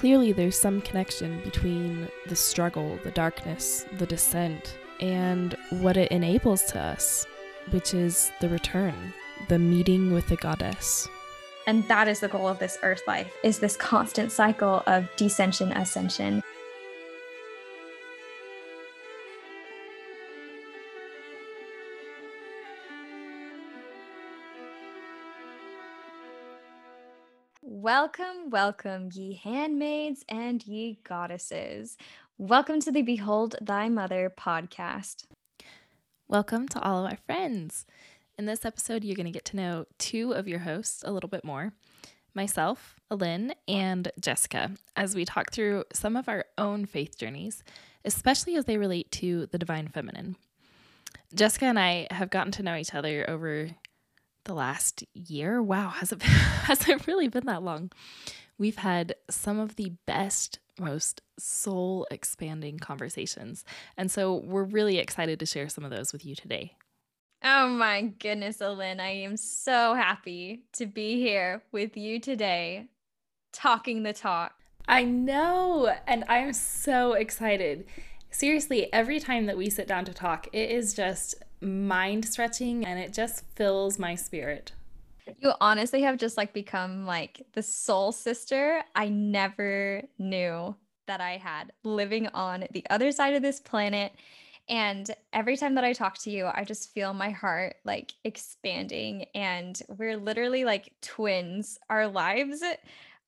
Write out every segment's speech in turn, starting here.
clearly there's some connection between the struggle, the darkness, the descent, and what it enables to us, which is the return, the meeting with the goddess. And that is the goal of this earth life is this constant cycle of descension ascension. Welcome, welcome, ye handmaids and ye goddesses. Welcome to the Behold Thy Mother podcast. Welcome to all of our friends. In this episode, you're going to get to know two of your hosts a little bit more myself, Alynne, and Jessica, as we talk through some of our own faith journeys, especially as they relate to the divine feminine. Jessica and I have gotten to know each other over the last year. Wow, has it has it really been that long? We've had some of the best, most soul expanding conversations. And so we're really excited to share some of those with you today. Oh my goodness, Alynne. I am so happy to be here with you today, talking the talk. I know. And I'm so excited. Seriously, every time that we sit down to talk, it is just mind stretching and it just fills my spirit. You honestly have just like become like the soul sister I never knew that I had living on the other side of this planet. And every time that I talk to you, I just feel my heart like expanding. And we're literally like twins. Our lives,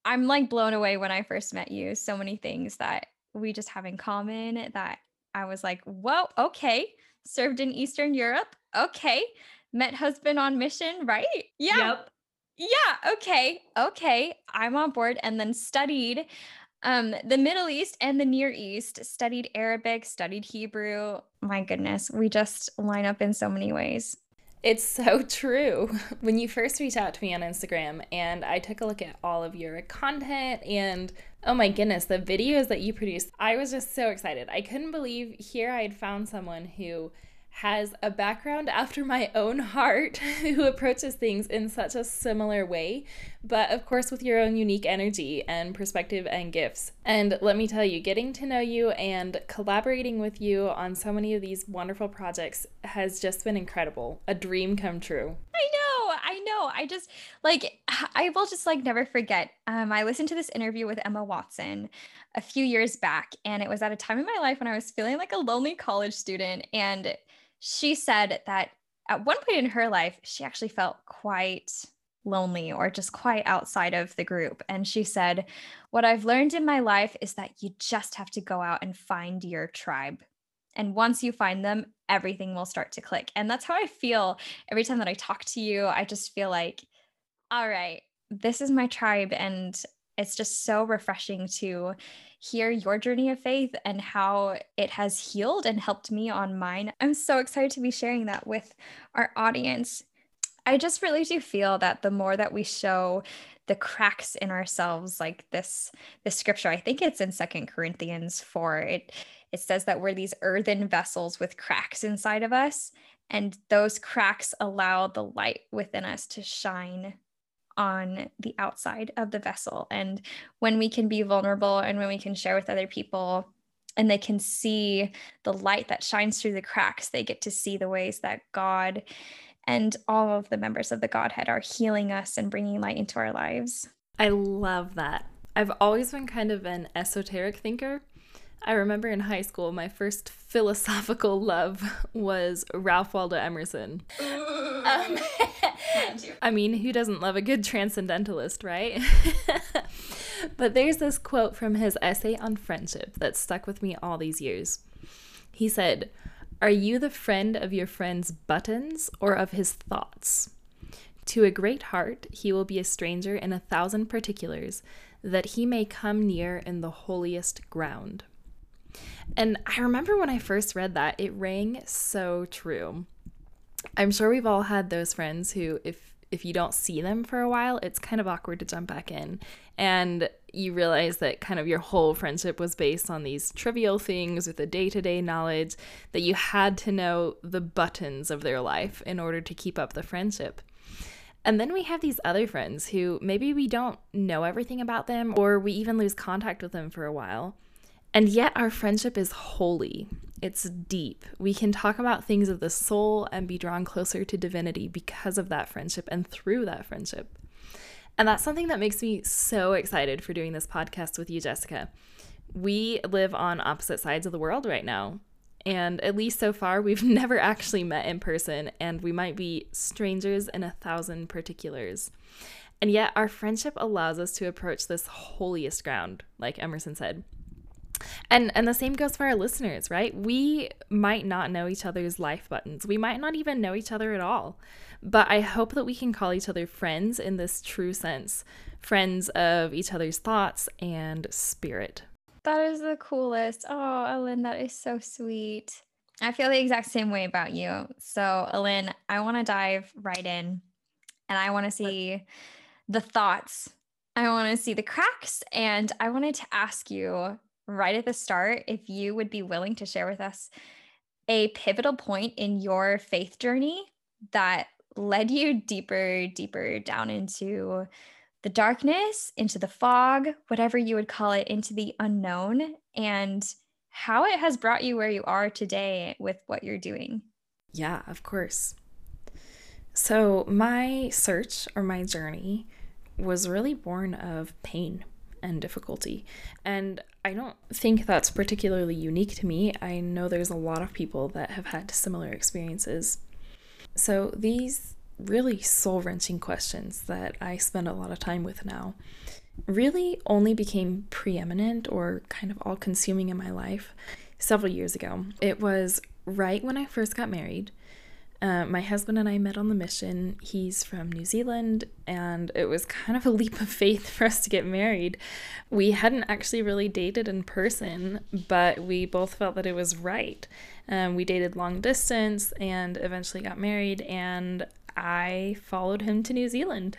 I'm like blown away when I first met you. So many things that we just have in common that I was like, whoa, okay served in Eastern Europe. Okay. Met husband on mission, right? Yeah. Yep. Yeah. Okay. Okay. I'm on board. And then studied um, the Middle East and the Near East, studied Arabic, studied Hebrew. My goodness, we just line up in so many ways. It's so true. When you first reached out to me on Instagram and I took a look at all of your content and oh my goodness, the videos that you produced, I was just so excited. I couldn't believe here I had found someone who has a background after my own heart who approaches things in such a similar way, but of course with your own unique energy and perspective and gifts. And let me tell you, getting to know you and collaborating with you on so many of these wonderful projects has just been incredible. A dream come true. I know, I know. I just like I will just like never forget. Um, I listened to this interview with Emma Watson a few years back, and it was at a time in my life when I was feeling like a lonely college student and she said that at one point in her life, she actually felt quite lonely or just quite outside of the group. And she said, What I've learned in my life is that you just have to go out and find your tribe. And once you find them, everything will start to click. And that's how I feel every time that I talk to you. I just feel like, all right, this is my tribe. And it's just so refreshing to hear your journey of faith and how it has healed and helped me on mine. I'm so excited to be sharing that with our audience. I just really do feel that the more that we show the cracks in ourselves like this this scripture i think it's in second corinthians 4 it it says that we're these earthen vessels with cracks inside of us and those cracks allow the light within us to shine on the outside of the vessel. And when we can be vulnerable and when we can share with other people and they can see the light that shines through the cracks, they get to see the ways that God and all of the members of the Godhead are healing us and bringing light into our lives. I love that. I've always been kind of an esoteric thinker. I remember in high school, my first philosophical love was Ralph Waldo Emerson. Um, I mean, who doesn't love a good transcendentalist, right? but there's this quote from his essay on friendship that stuck with me all these years. He said, Are you the friend of your friend's buttons or of his thoughts? To a great heart, he will be a stranger in a thousand particulars, that he may come near in the holiest ground. And I remember when I first read that, it rang so true. I'm sure we've all had those friends who, if if you don't see them for a while, it's kind of awkward to jump back in. And you realize that kind of your whole friendship was based on these trivial things with the day to day knowledge that you had to know the buttons of their life in order to keep up the friendship. And then we have these other friends who maybe we don't know everything about them or we even lose contact with them for a while. And yet our friendship is holy. It's deep. We can talk about things of the soul and be drawn closer to divinity because of that friendship and through that friendship. And that's something that makes me so excited for doing this podcast with you, Jessica. We live on opposite sides of the world right now. And at least so far, we've never actually met in person, and we might be strangers in a thousand particulars. And yet, our friendship allows us to approach this holiest ground, like Emerson said. And and the same goes for our listeners, right? We might not know each other's life buttons. We might not even know each other at all. But I hope that we can call each other friends in this true sense, friends of each other's thoughts and spirit. That is the coolest. Oh, Ellen, that is so sweet. I feel the exact same way about you. So, Ellen, I want to dive right in and I want to see the thoughts. I want to see the cracks. And I wanted to ask you right at the start if you would be willing to share with us a pivotal point in your faith journey that led you deeper, deeper down into the darkness, into the fog, whatever you would call it, into the unknown, and how it has brought you where you are today with what you're doing. Yeah, of course. So, my search or my journey was really born of pain and difficulty. And I don't think that's particularly unique to me. I know there's a lot of people that have had similar experiences. So, these really soul wrenching questions that I spend a lot of time with now really only became preeminent or kind of all consuming in my life several years ago. It was right when I first got married. Uh, my husband and I met on the mission. He's from New Zealand, and it was kind of a leap of faith for us to get married. We hadn't actually really dated in person, but we both felt that it was right. Um, we dated long distance and eventually got married, and I followed him to New Zealand.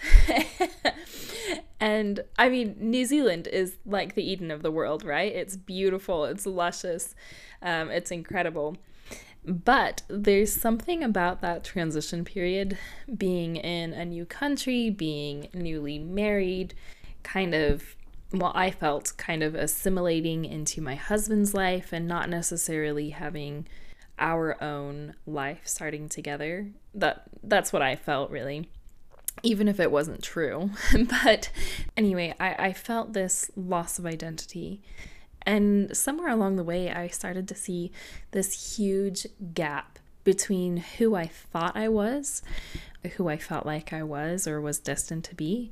and I mean, New Zealand is like the Eden of the world, right? It's beautiful, it's luscious, um, it's incredible. But there's something about that transition period, being in a new country, being newly married, kind of, well, I felt kind of assimilating into my husband's life and not necessarily having our own life starting together. That that's what I felt really. Even if it wasn't true. but anyway, I, I felt this loss of identity. And somewhere along the way, I started to see this huge gap between who I thought I was, who I felt like I was or was destined to be,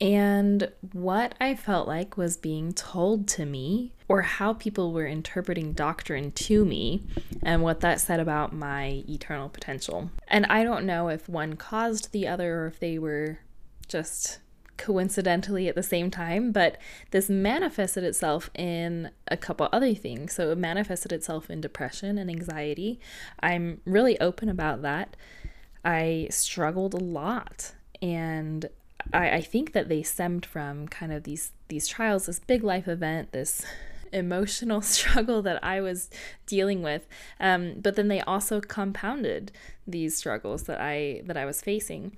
and what I felt like was being told to me, or how people were interpreting doctrine to me, and what that said about my eternal potential. And I don't know if one caused the other or if they were just coincidentally at the same time, but this manifested itself in a couple other things. So it manifested itself in depression and anxiety. I'm really open about that. I struggled a lot and I, I think that they stemmed from kind of these these trials, this big life event, this emotional struggle that I was dealing with. Um, but then they also compounded these struggles that I that I was facing.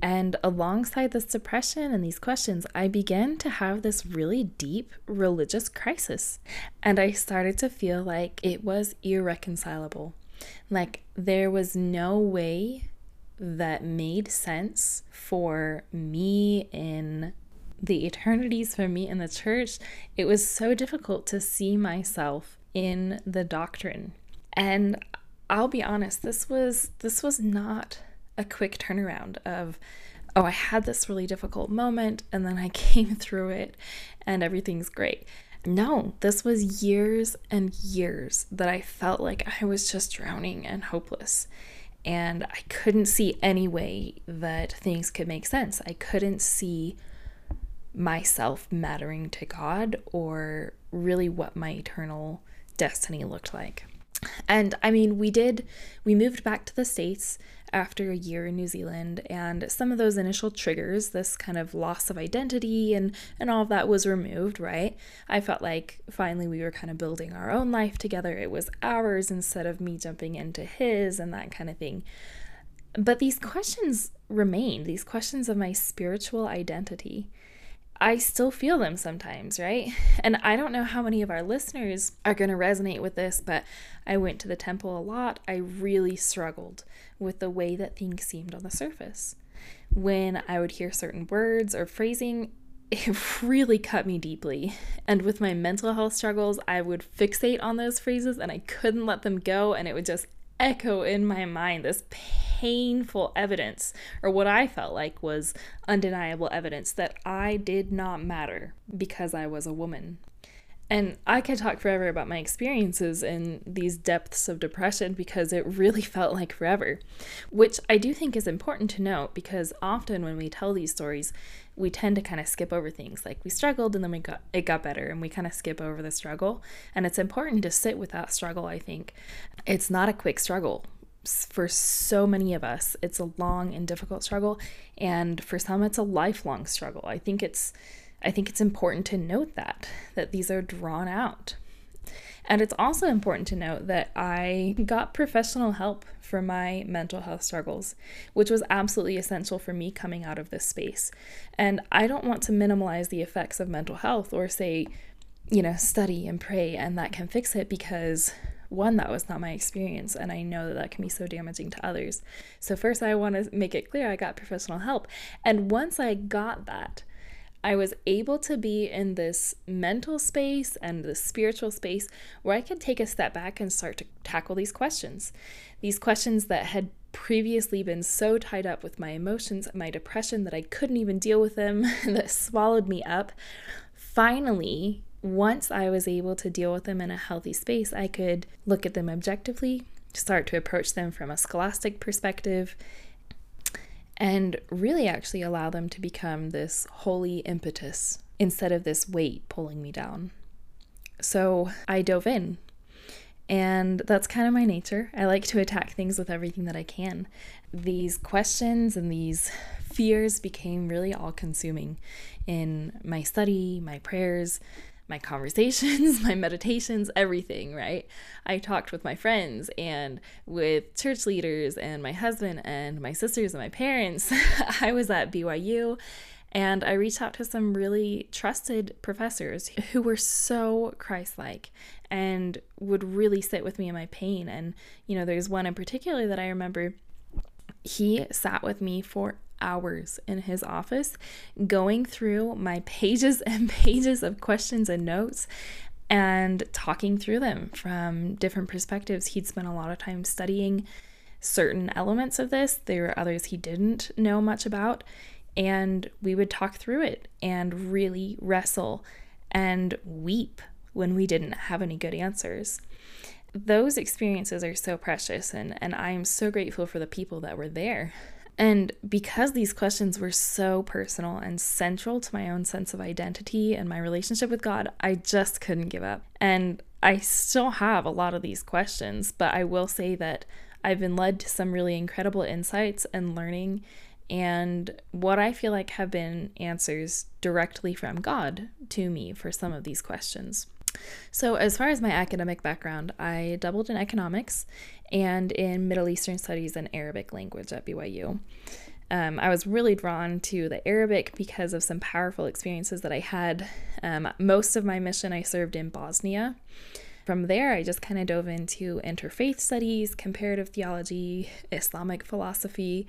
And alongside this depression and these questions, I began to have this really deep religious crisis. And I started to feel like it was irreconcilable. Like there was no way that made sense for me in the eternities for me in the church, it was so difficult to see myself in the doctrine. And I'll be honest, this was this was not a quick turnaround of oh, I had this really difficult moment and then I came through it and everything's great. No, this was years and years that I felt like I was just drowning and hopeless and I couldn't see any way that things could make sense. I couldn't see myself mattering to God or really what my eternal destiny looked like. And I mean, we did, we moved back to the States after a year in New Zealand, and some of those initial triggers, this kind of loss of identity and, and all of that was removed, right? I felt like finally we were kind of building our own life together. It was ours instead of me jumping into his and that kind of thing. But these questions remained, these questions of my spiritual identity. I still feel them sometimes, right? And I don't know how many of our listeners are going to resonate with this, but I went to the temple a lot. I really struggled with the way that things seemed on the surface. When I would hear certain words or phrasing, it really cut me deeply. And with my mental health struggles, I would fixate on those phrases and I couldn't let them go, and it would just echo in my mind this painful evidence, or what I felt like was undeniable evidence that I did not matter because I was a woman. And I could talk forever about my experiences in these depths of depression because it really felt like forever, which I do think is important to note because often when we tell these stories, we tend to kind of skip over things like we struggled and then we got it got better and we kind of skip over the struggle. And it's important to sit with that struggle i think. It's not a quick struggle. For so many of us it's a long and difficult struggle. And for some it's a lifelong struggle. I think it's i think it's important to note that that these are drawn out and it's also important to note that I got professional help for my mental health struggles, which was absolutely essential for me coming out of this space. And I don't want to minimize the effects of mental health or say, you know, study and pray and that can fix it because one, that was not my experience, and I know that that can be so damaging to others. So, first, I want to make it clear I got professional help. And once I got that, I was able to be in this mental space and the spiritual space where I could take a step back and start to tackle these questions. These questions that had previously been so tied up with my emotions my depression that I couldn't even deal with them, that swallowed me up. Finally, once I was able to deal with them in a healthy space, I could look at them objectively, start to approach them from a scholastic perspective, and really actually allow them to become this holy impetus instead of this weight pulling me down. So I dove in. And that's kind of my nature. I like to attack things with everything that I can. These questions and these fears became really all consuming in my study, my prayers, my conversations, my meditations, everything, right? I talked with my friends and with church leaders and my husband and my sisters and my parents. I was at BYU and I reached out to some really trusted professors who were so Christ like and would really sit with me in my pain. And, you know, there's one in particular that I remember he sat with me for hours in his office going through my pages and pages of questions and notes and talking through them from different perspectives. He'd spent a lot of time studying certain elements of this, there were others he didn't know much about. And we would talk through it and really wrestle and weep when we didn't have any good answers. Those experiences are so precious, and, and I am so grateful for the people that were there and because these questions were so personal and central to my own sense of identity and my relationship with God, I just couldn't give up. And I still have a lot of these questions, but I will say that I've been led to some really incredible insights and learning and what I feel like have been answers directly from God to me for some of these questions. So, as far as my academic background, I doubled in economics and in Middle Eastern Studies and Arabic language at BYU. Um, I was really drawn to the Arabic because of some powerful experiences that I had. Um, most of my mission I served in Bosnia. From there, I just kind of dove into interfaith studies, comparative theology, Islamic philosophy,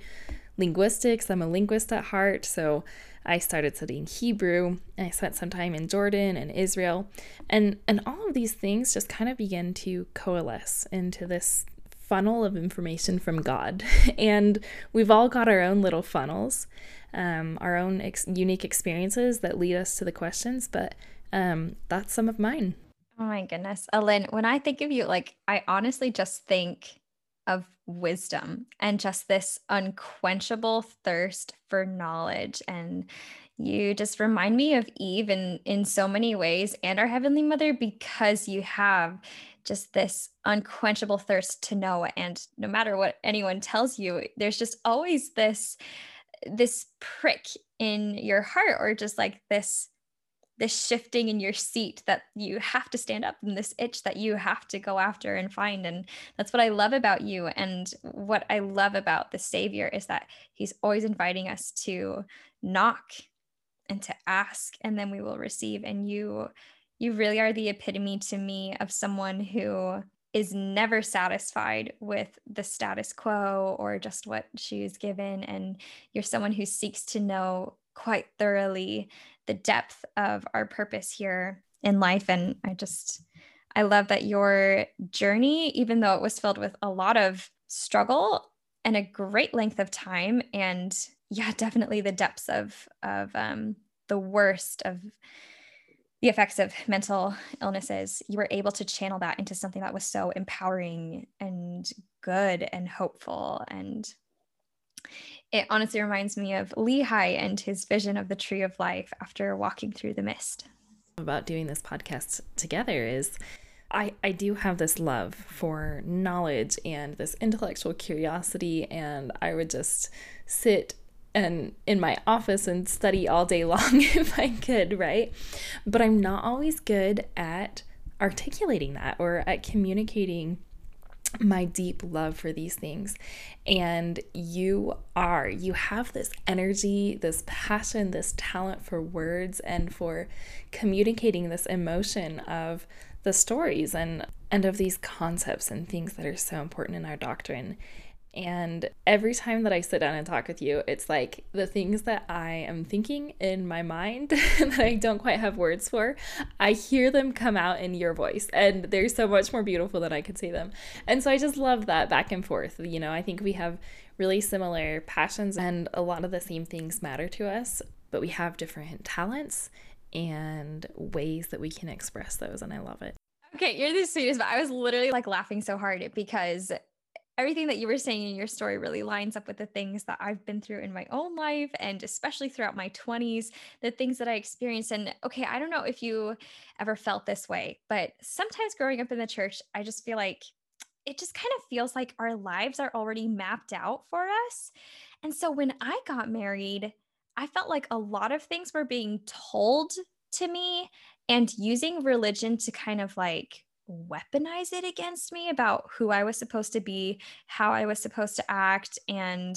linguistics. I'm a linguist at heart, so I started studying Hebrew. I spent some time in Jordan and Israel, and and all of these things just kind of began to coalesce into this funnel of information from God. and we've all got our own little funnels, um, our own ex- unique experiences that lead us to the questions. But um, that's some of mine. Oh my goodness, Ellen. When I think of you, like I honestly just think of wisdom and just this unquenchable thirst for knowledge. And you just remind me of Eve in in so many ways and our heavenly mother because you have just this unquenchable thirst to know. And no matter what anyone tells you there's just always this this prick in your heart or just like this this shifting in your seat that you have to stand up and this itch that you have to go after and find. And that's what i love about you. And what i love about the savior is that he's always inviting us to knock and to ask and then we will receive. And you you really are the epitome to me of someone who is never satisfied with the status quo or just what she is given. And you're someone who seeks to know quite thoroughly the depth of our purpose here in life and i just i love that your journey even though it was filled with a lot of struggle and a great length of time and yeah definitely the depths of of um, the worst of the effects of mental illnesses, you were able to channel that into something that was so empowering and good and hopeful. And it honestly reminds me of Lehi and his vision of the tree of life after walking through the mist. About doing this podcast together is I, I do have this love for knowledge and this intellectual curiosity, and I would just sit and in my office and study all day long if I could, right? But I'm not always good at articulating that or at communicating my deep love for these things. And you are, you have this energy, this passion, this talent for words and for communicating this emotion of the stories and and of these concepts and things that are so important in our doctrine. And every time that I sit down and talk with you, it's like the things that I am thinking in my mind that I don't quite have words for, I hear them come out in your voice. And they're so much more beautiful than I could say them. And so I just love that back and forth. You know, I think we have really similar passions and a lot of the same things matter to us, but we have different talents and ways that we can express those. And I love it. Okay, you're the sweetest, but I was literally like laughing so hard because everything that you were saying in your story really lines up with the things that I've been through in my own life and especially throughout my 20s, the things that I experienced. And okay, I don't know if you ever felt this way, but sometimes growing up in the church, I just feel like it just kind of feels like our lives are already mapped out for us. And so when I got married, I felt like a lot of things were being told to me and using religion to kind of like weaponize it against me about who I was supposed to be, how I was supposed to act, and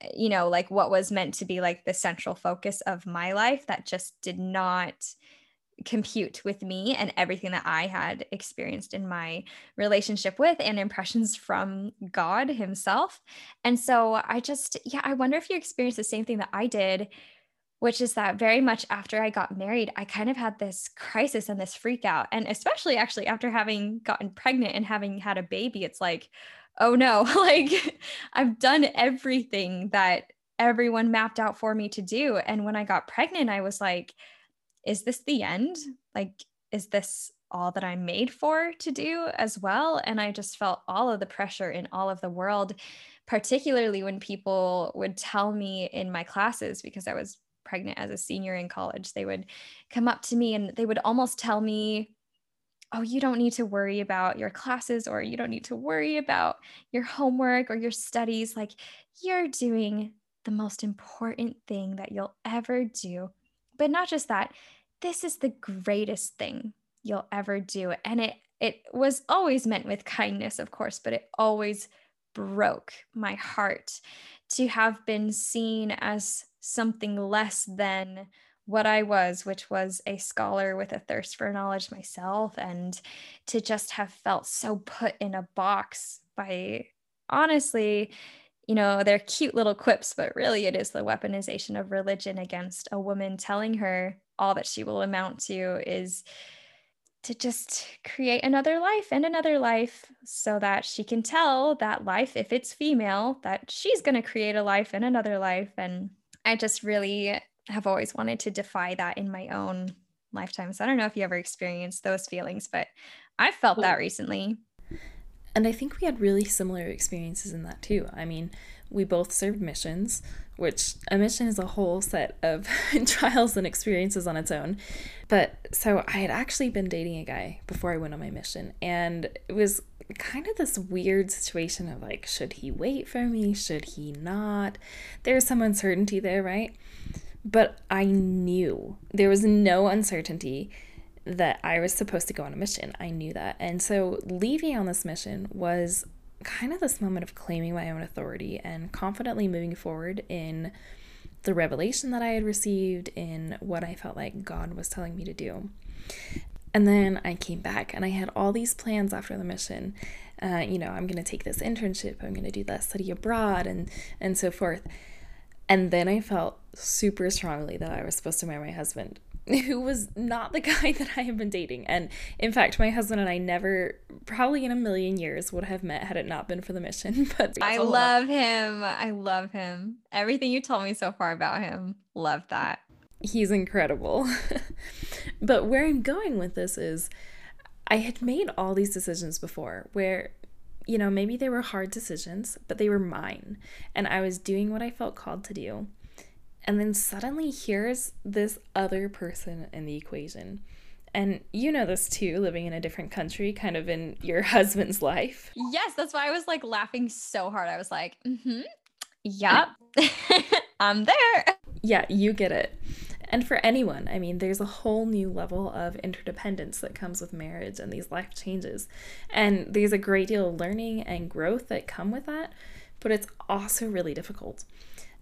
eh, you know, like what was meant to be like the central focus of my life that just did not compute with me and everything that I had experienced in my relationship with and impressions from God Himself. And so I just, yeah, I wonder if you experienced the same thing that I did which is that very much after I got married, I kind of had this crisis and this freak out. And especially actually after having gotten pregnant and having had a baby, it's like, oh no, like I've done everything that everyone mapped out for me to do. And when I got pregnant, I was like, is this the end? Like, is this all that I'm made for to do as well? And I just felt all of the pressure in all of the world, particularly when people would tell me in my classes, because I was pregnant as a senior in college, they would come up to me and they would almost tell me, Oh, you don't need to worry about your classes or you don't need to worry about your homework or your studies. Like you're doing the most important thing that you'll ever do. But not just that, this is the greatest thing you'll ever do. And it it was always meant with kindness, of course, but it always broke my heart to have been seen as something less than what I was, which was a scholar with a thirst for knowledge myself, and to just have felt so put in a box by honestly, you know, they're cute little quips, but really it is the weaponization of religion against a woman telling her all that she will amount to is to just create another life and another life so that she can tell that life, if it's female, that she's going to create a life and another life. And I just really have always wanted to defy that in my own lifetime. So I don't know if you ever experienced those feelings, but I felt that recently. And I think we had really similar experiences in that too. I mean, we both served missions, which a mission is a whole set of trials and experiences on its own. But so I had actually been dating a guy before I went on my mission, and it was kind of this weird situation of like, should he wait for me? Should he not? There's some uncertainty there, right? But I knew there was no uncertainty that I was supposed to go on a mission. I knew that. And so leaving on this mission was kind of this moment of claiming my own authority and confidently moving forward in the revelation that I had received, in what I felt like God was telling me to do. And then I came back and I had all these plans after the mission. Uh, you know, I'm going to take this internship, I'm going to do that study abroad, and and so forth. And then I felt super strongly that I was supposed to marry my husband, who was not the guy that I have been dating. And in fact, my husband and I never, probably in a million years, would have met had it not been for the mission. But I love him. I love him. Everything you told me so far about him, love that. He's incredible. but where I'm going with this is I had made all these decisions before where you know, maybe they were hard decisions, but they were mine. And I was doing what I felt called to do. And then suddenly here's this other person in the equation. And you know this too, living in a different country, kind of in your husband's life. Yes, that's why I was like laughing so hard. I was like, mm-hmm. Yep. I'm there. Yeah, you get it and for anyone. I mean, there's a whole new level of interdependence that comes with marriage and these life changes. And there's a great deal of learning and growth that come with that, but it's also really difficult.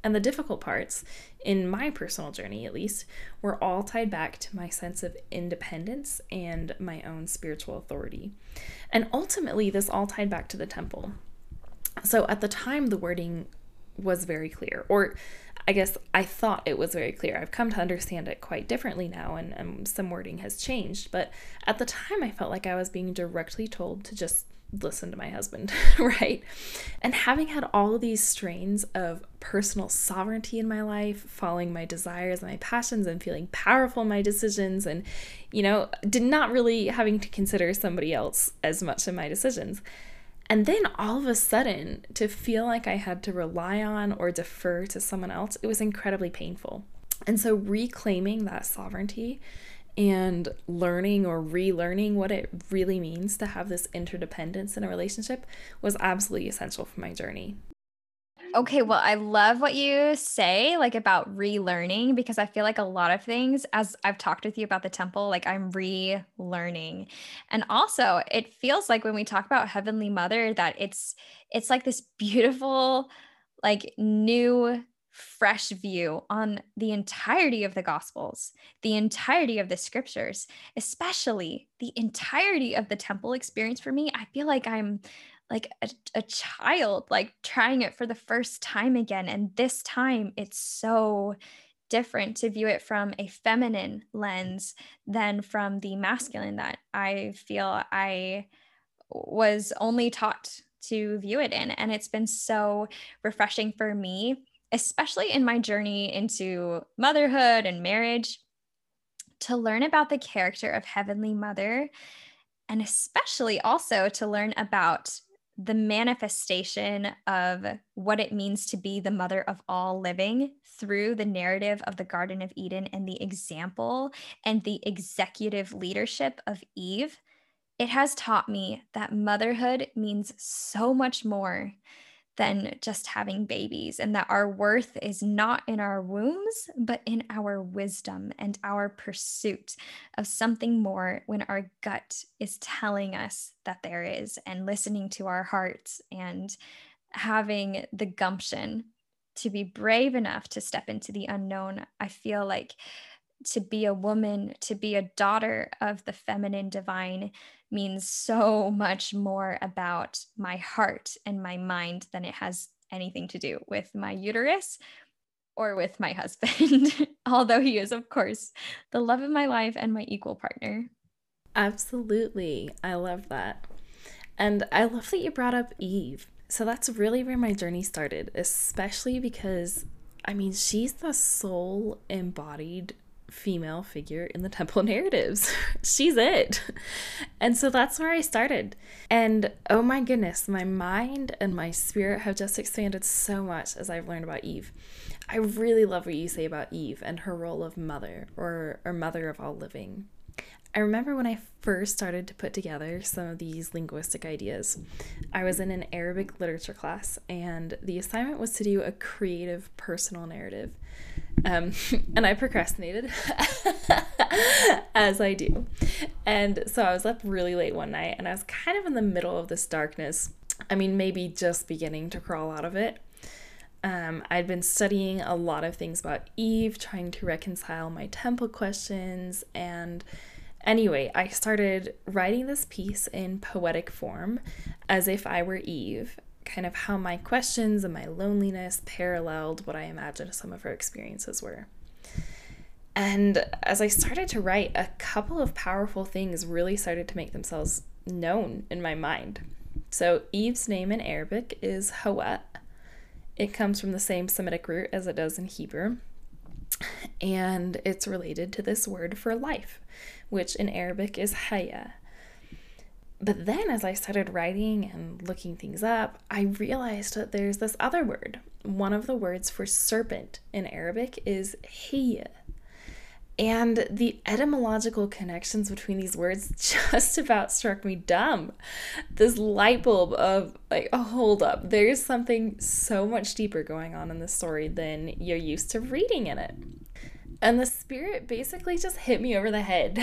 And the difficult parts, in my personal journey at least, were all tied back to my sense of independence and my own spiritual authority. And ultimately, this all tied back to the temple. So at the time, the wording was very clear, or I guess I thought it was very clear. I've come to understand it quite differently now, and, and some wording has changed. But at the time, I felt like I was being directly told to just listen to my husband, right? And having had all of these strains of personal sovereignty in my life, following my desires and my passions, and feeling powerful in my decisions, and, you know, did not really having to consider somebody else as much in my decisions. And then all of a sudden, to feel like I had to rely on or defer to someone else, it was incredibly painful. And so, reclaiming that sovereignty and learning or relearning what it really means to have this interdependence in a relationship was absolutely essential for my journey. Okay, well, I love what you say, like about relearning, because I feel like a lot of things, as I've talked with you about the temple, like I'm relearning. And also, it feels like when we talk about Heavenly Mother, that it's it's like this beautiful, like new fresh view on the entirety of the gospels the entirety of the scriptures especially the entirety of the temple experience for me i feel like i'm like a, a child like trying it for the first time again and this time it's so different to view it from a feminine lens than from the masculine that i feel i was only taught to view it in and it's been so refreshing for me especially in my journey into motherhood and marriage to learn about the character of heavenly mother and especially also to learn about the manifestation of what it means to be the mother of all living through the narrative of the Garden of Eden and the example and the executive leadership of Eve, it has taught me that motherhood means so much more than just having babies, and that our worth is not in our wombs, but in our wisdom and our pursuit of something more when our gut is telling us that there is, and listening to our hearts and having the gumption to be brave enough to step into the unknown. I feel like to be a woman, to be a daughter of the feminine divine, means so much more about my heart and my mind than it has anything to do with my uterus or with my husband, although he is, of course, the love of my life and my equal partner. Absolutely. I love that. And I love that you brought up Eve. So that's really where my journey started, especially because, I mean, she's the soul embodied female figure in the temple narratives. She's it. And so that's where I started. And oh my goodness, my mind and my spirit have just expanded so much as I've learned about Eve. I really love what you say about Eve and her role of mother or, or mother of all living. I remember when I first started to put together some of these linguistic ideas, I was in an Arabic literature class, and the assignment was to do a creative personal narrative. Um, and I procrastinated, as I do. And so I was up really late one night, and I was kind of in the middle of this darkness. I mean, maybe just beginning to crawl out of it. Um, I'd been studying a lot of things about Eve, trying to reconcile my temple questions, and Anyway, I started writing this piece in poetic form as if I were Eve, kind of how my questions and my loneliness paralleled what I imagined some of her experiences were. And as I started to write, a couple of powerful things really started to make themselves known in my mind. So, Eve's name in Arabic is Hawat. It comes from the same Semitic root as it does in Hebrew, and it's related to this word for life which in Arabic is haya. But then, as I started writing and looking things up, I realized that there's this other word. One of the words for serpent in Arabic is hiya. And the etymological connections between these words just about struck me dumb. This light bulb of, like, oh, hold up, there's something so much deeper going on in this story than you're used to reading in it. And the spirit basically just hit me over the head,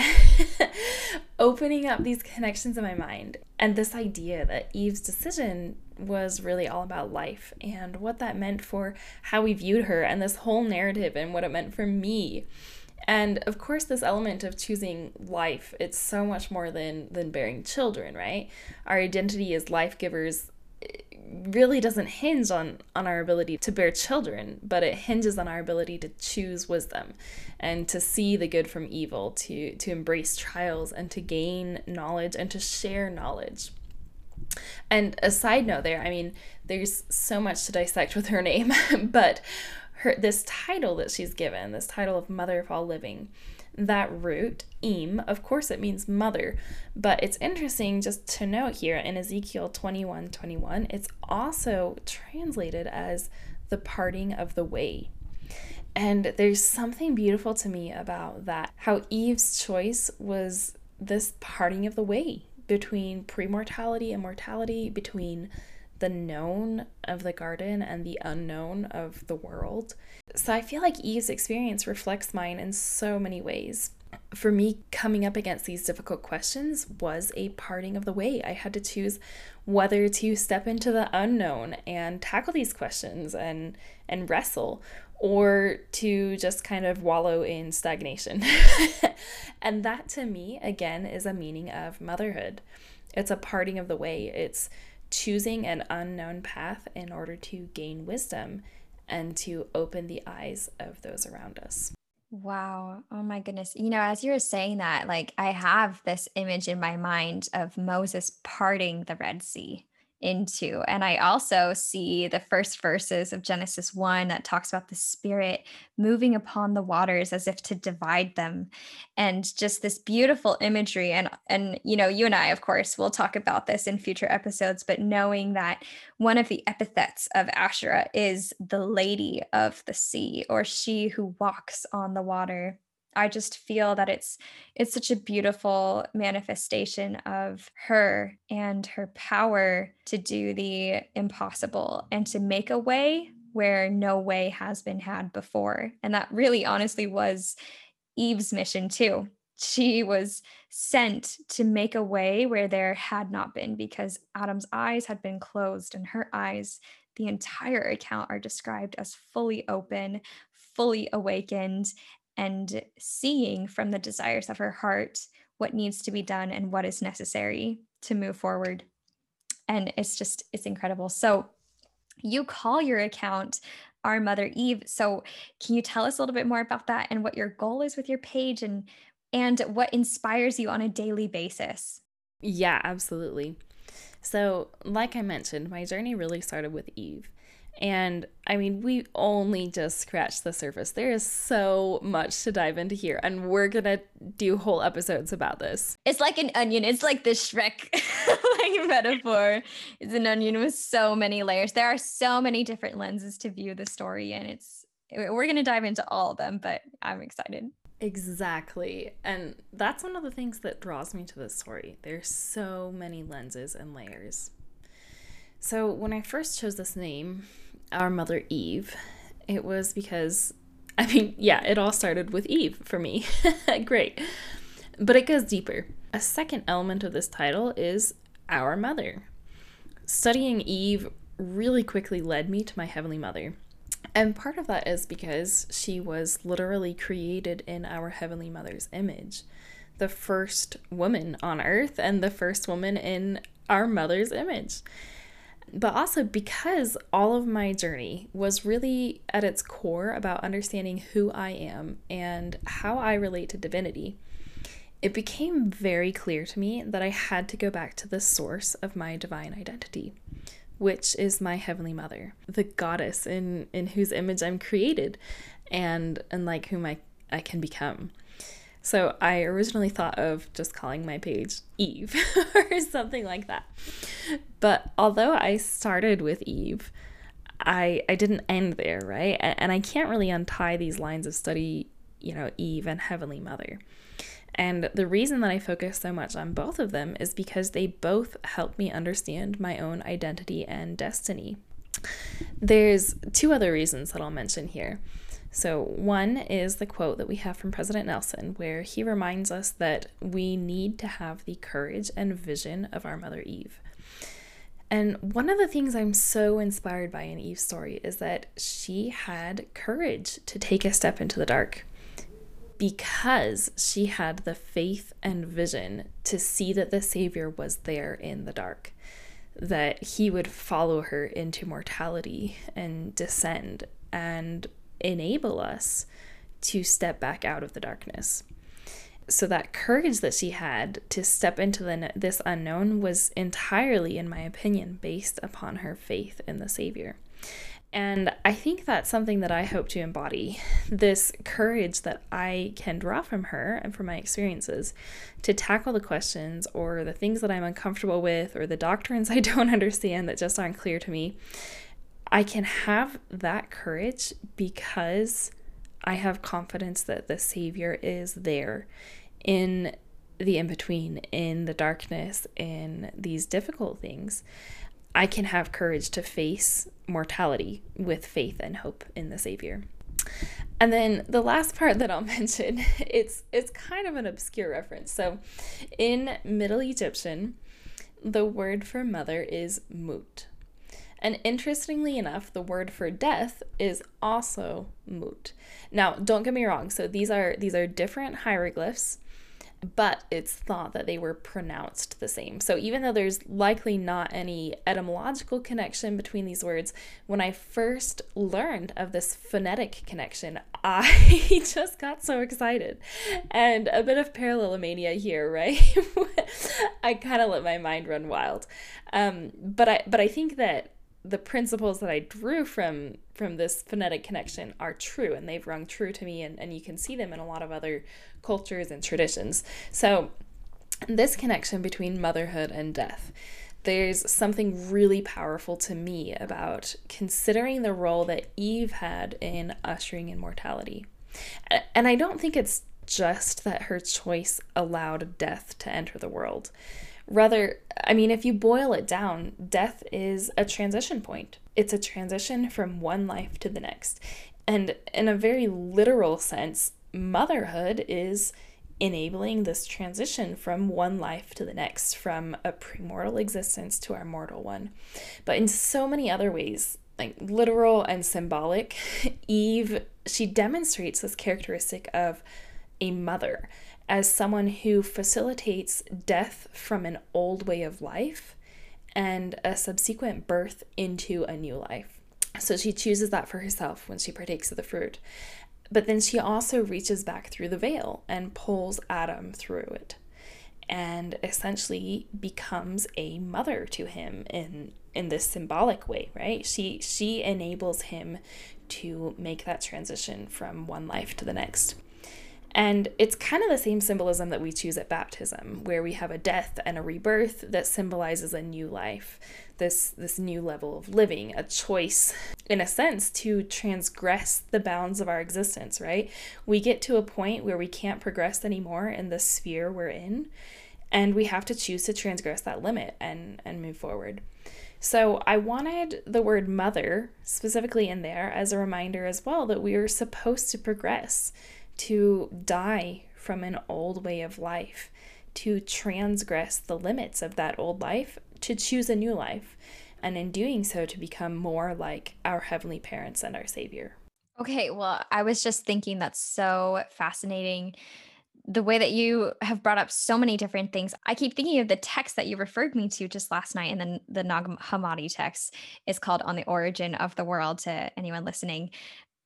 opening up these connections in my mind. And this idea that Eve's decision was really all about life and what that meant for how we viewed her, and this whole narrative and what it meant for me. And of course, this element of choosing life, it's so much more than than bearing children, right? Our identity as life givers eh, really doesn't hinge on on our ability to bear children but it hinges on our ability to choose wisdom and to see the good from evil to to embrace trials and to gain knowledge and to share knowledge and a side note there i mean there's so much to dissect with her name but her this title that she's given this title of mother of all living that root, im, of course it means mother, but it's interesting just to note here in Ezekiel 21 21, it's also translated as the parting of the way. And there's something beautiful to me about that, how Eve's choice was this parting of the way between premortality and mortality, between the known of the garden and the unknown of the world. So I feel like Eve's experience reflects mine in so many ways. For me, coming up against these difficult questions was a parting of the way. I had to choose whether to step into the unknown and tackle these questions and and wrestle or to just kind of wallow in stagnation. and that to me again is a meaning of motherhood. It's a parting of the way. It's choosing an unknown path in order to gain wisdom and to open the eyes of those around us. Wow. Oh my goodness. You know, as you were saying that, like I have this image in my mind of Moses parting the Red Sea into. And I also see the first verses of Genesis 1 that talks about the Spirit moving upon the waters as if to divide them. And just this beautiful imagery. And, and, you know, you and I, of course, will talk about this in future episodes, but knowing that one of the epithets of Asherah is the Lady of the Sea, or she who walks on the water. I just feel that it's it's such a beautiful manifestation of her and her power to do the impossible and to make a way where no way has been had before. And that really honestly was Eve's mission too. She was sent to make a way where there had not been because Adam's eyes had been closed and her eyes the entire account are described as fully open, fully awakened, and seeing from the desires of her heart what needs to be done and what is necessary to move forward. And it's just, it's incredible. So, you call your account Our Mother Eve. So, can you tell us a little bit more about that and what your goal is with your page and and what inspires you on a daily basis? Yeah, absolutely. So, like I mentioned, my journey really started with Eve. And I mean, we only just scratched the surface. There is so much to dive into here, and we're gonna do whole episodes about this. It's like an onion. It's like the Shrek like metaphor. It's an onion with so many layers. There are so many different lenses to view the story, and it's we're gonna dive into all of them. But I'm excited. Exactly. And that's one of the things that draws me to this story. There's so many lenses and layers. So, when I first chose this name, Our Mother Eve, it was because, I mean, yeah, it all started with Eve for me. Great. But it goes deeper. A second element of this title is Our Mother. Studying Eve really quickly led me to my Heavenly Mother. And part of that is because she was literally created in our Heavenly Mother's image. The first woman on earth and the first woman in our mother's image. But also because all of my journey was really at its core about understanding who I am and how I relate to divinity, it became very clear to me that I had to go back to the source of my divine identity which is my heavenly mother, the goddess in in whose image I'm created and and like whom I I can become. So I originally thought of just calling my page Eve or something like that. But although I started with Eve, I I didn't end there, right? And, and I can't really untie these lines of study, you know, Eve and Heavenly Mother. And the reason that I focus so much on both of them is because they both help me understand my own identity and destiny. There's two other reasons that I'll mention here. So, one is the quote that we have from President Nelson, where he reminds us that we need to have the courage and vision of our Mother Eve. And one of the things I'm so inspired by in Eve's story is that she had courage to take a step into the dark because she had the faith and vision to see that the Savior was there in the dark, that he would follow her into mortality and descend and enable us to step back out of the darkness. So that courage that she had to step into the, this unknown was entirely, in my opinion, based upon her faith in the Savior. And I think that's something that I hope to embody this courage that I can draw from her and from my experiences to tackle the questions or the things that I'm uncomfortable with or the doctrines I don't understand that just aren't clear to me. I can have that courage because I have confidence that the Savior is there in the in between, in the darkness, in these difficult things. I can have courage to face mortality with faith and hope in the Savior. And then the last part that I'll mention, it's it's kind of an obscure reference. So in Middle Egyptian, the word for mother is mut. And interestingly enough, the word for death is also mut. Now, don't get me wrong. So these are these are different hieroglyphs but it's thought that they were pronounced the same. So even though there's likely not any etymological connection between these words, when I first learned of this phonetic connection, I just got so excited. And a bit of parallelomania here, right? I kind of let my mind run wild. Um, but I but I think that the principles that I drew from from this phonetic connection are true and they've rung true to me and, and you can see them in a lot of other cultures and traditions. So this connection between motherhood and death. There's something really powerful to me about considering the role that Eve had in ushering in mortality. And I don't think it's just that her choice allowed death to enter the world. Rather, I mean, if you boil it down, death is a transition point. It's a transition from one life to the next. And in a very literal sense, motherhood is enabling this transition from one life to the next, from a premortal existence to our mortal one. But in so many other ways, like literal and symbolic, Eve, she demonstrates this characteristic of a mother as someone who facilitates death from an old way of life and a subsequent birth into a new life. So she chooses that for herself when she partakes of the fruit. But then she also reaches back through the veil and pulls Adam through it and essentially becomes a mother to him in in this symbolic way, right? She she enables him to make that transition from one life to the next. And it's kind of the same symbolism that we choose at baptism, where we have a death and a rebirth that symbolizes a new life, this this new level of living, a choice in a sense to transgress the bounds of our existence, right? We get to a point where we can't progress anymore in the sphere we're in, and we have to choose to transgress that limit and and move forward. So I wanted the word mother specifically in there as a reminder as well that we are supposed to progress, to die from an old way of life, to transgress the limits of that old life, to choose a new life, and in doing so to become more like our heavenly parents and our Savior. Okay, well, I was just thinking that's so fascinating the way that you have brought up so many different things. I keep thinking of the text that you referred me to just last night, and then the Nag Hammadi text is called On the Origin of the World to anyone listening.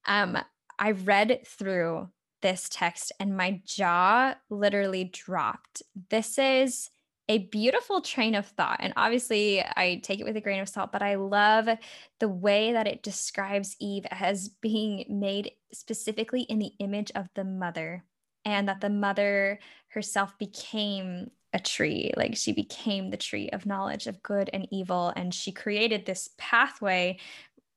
Um, I read through this text and my jaw literally dropped. This is a beautiful train of thought. And obviously, I take it with a grain of salt, but I love the way that it describes Eve as being made specifically in the image of the mother and that the mother herself became a tree like she became the tree of knowledge of good and evil and she created this pathway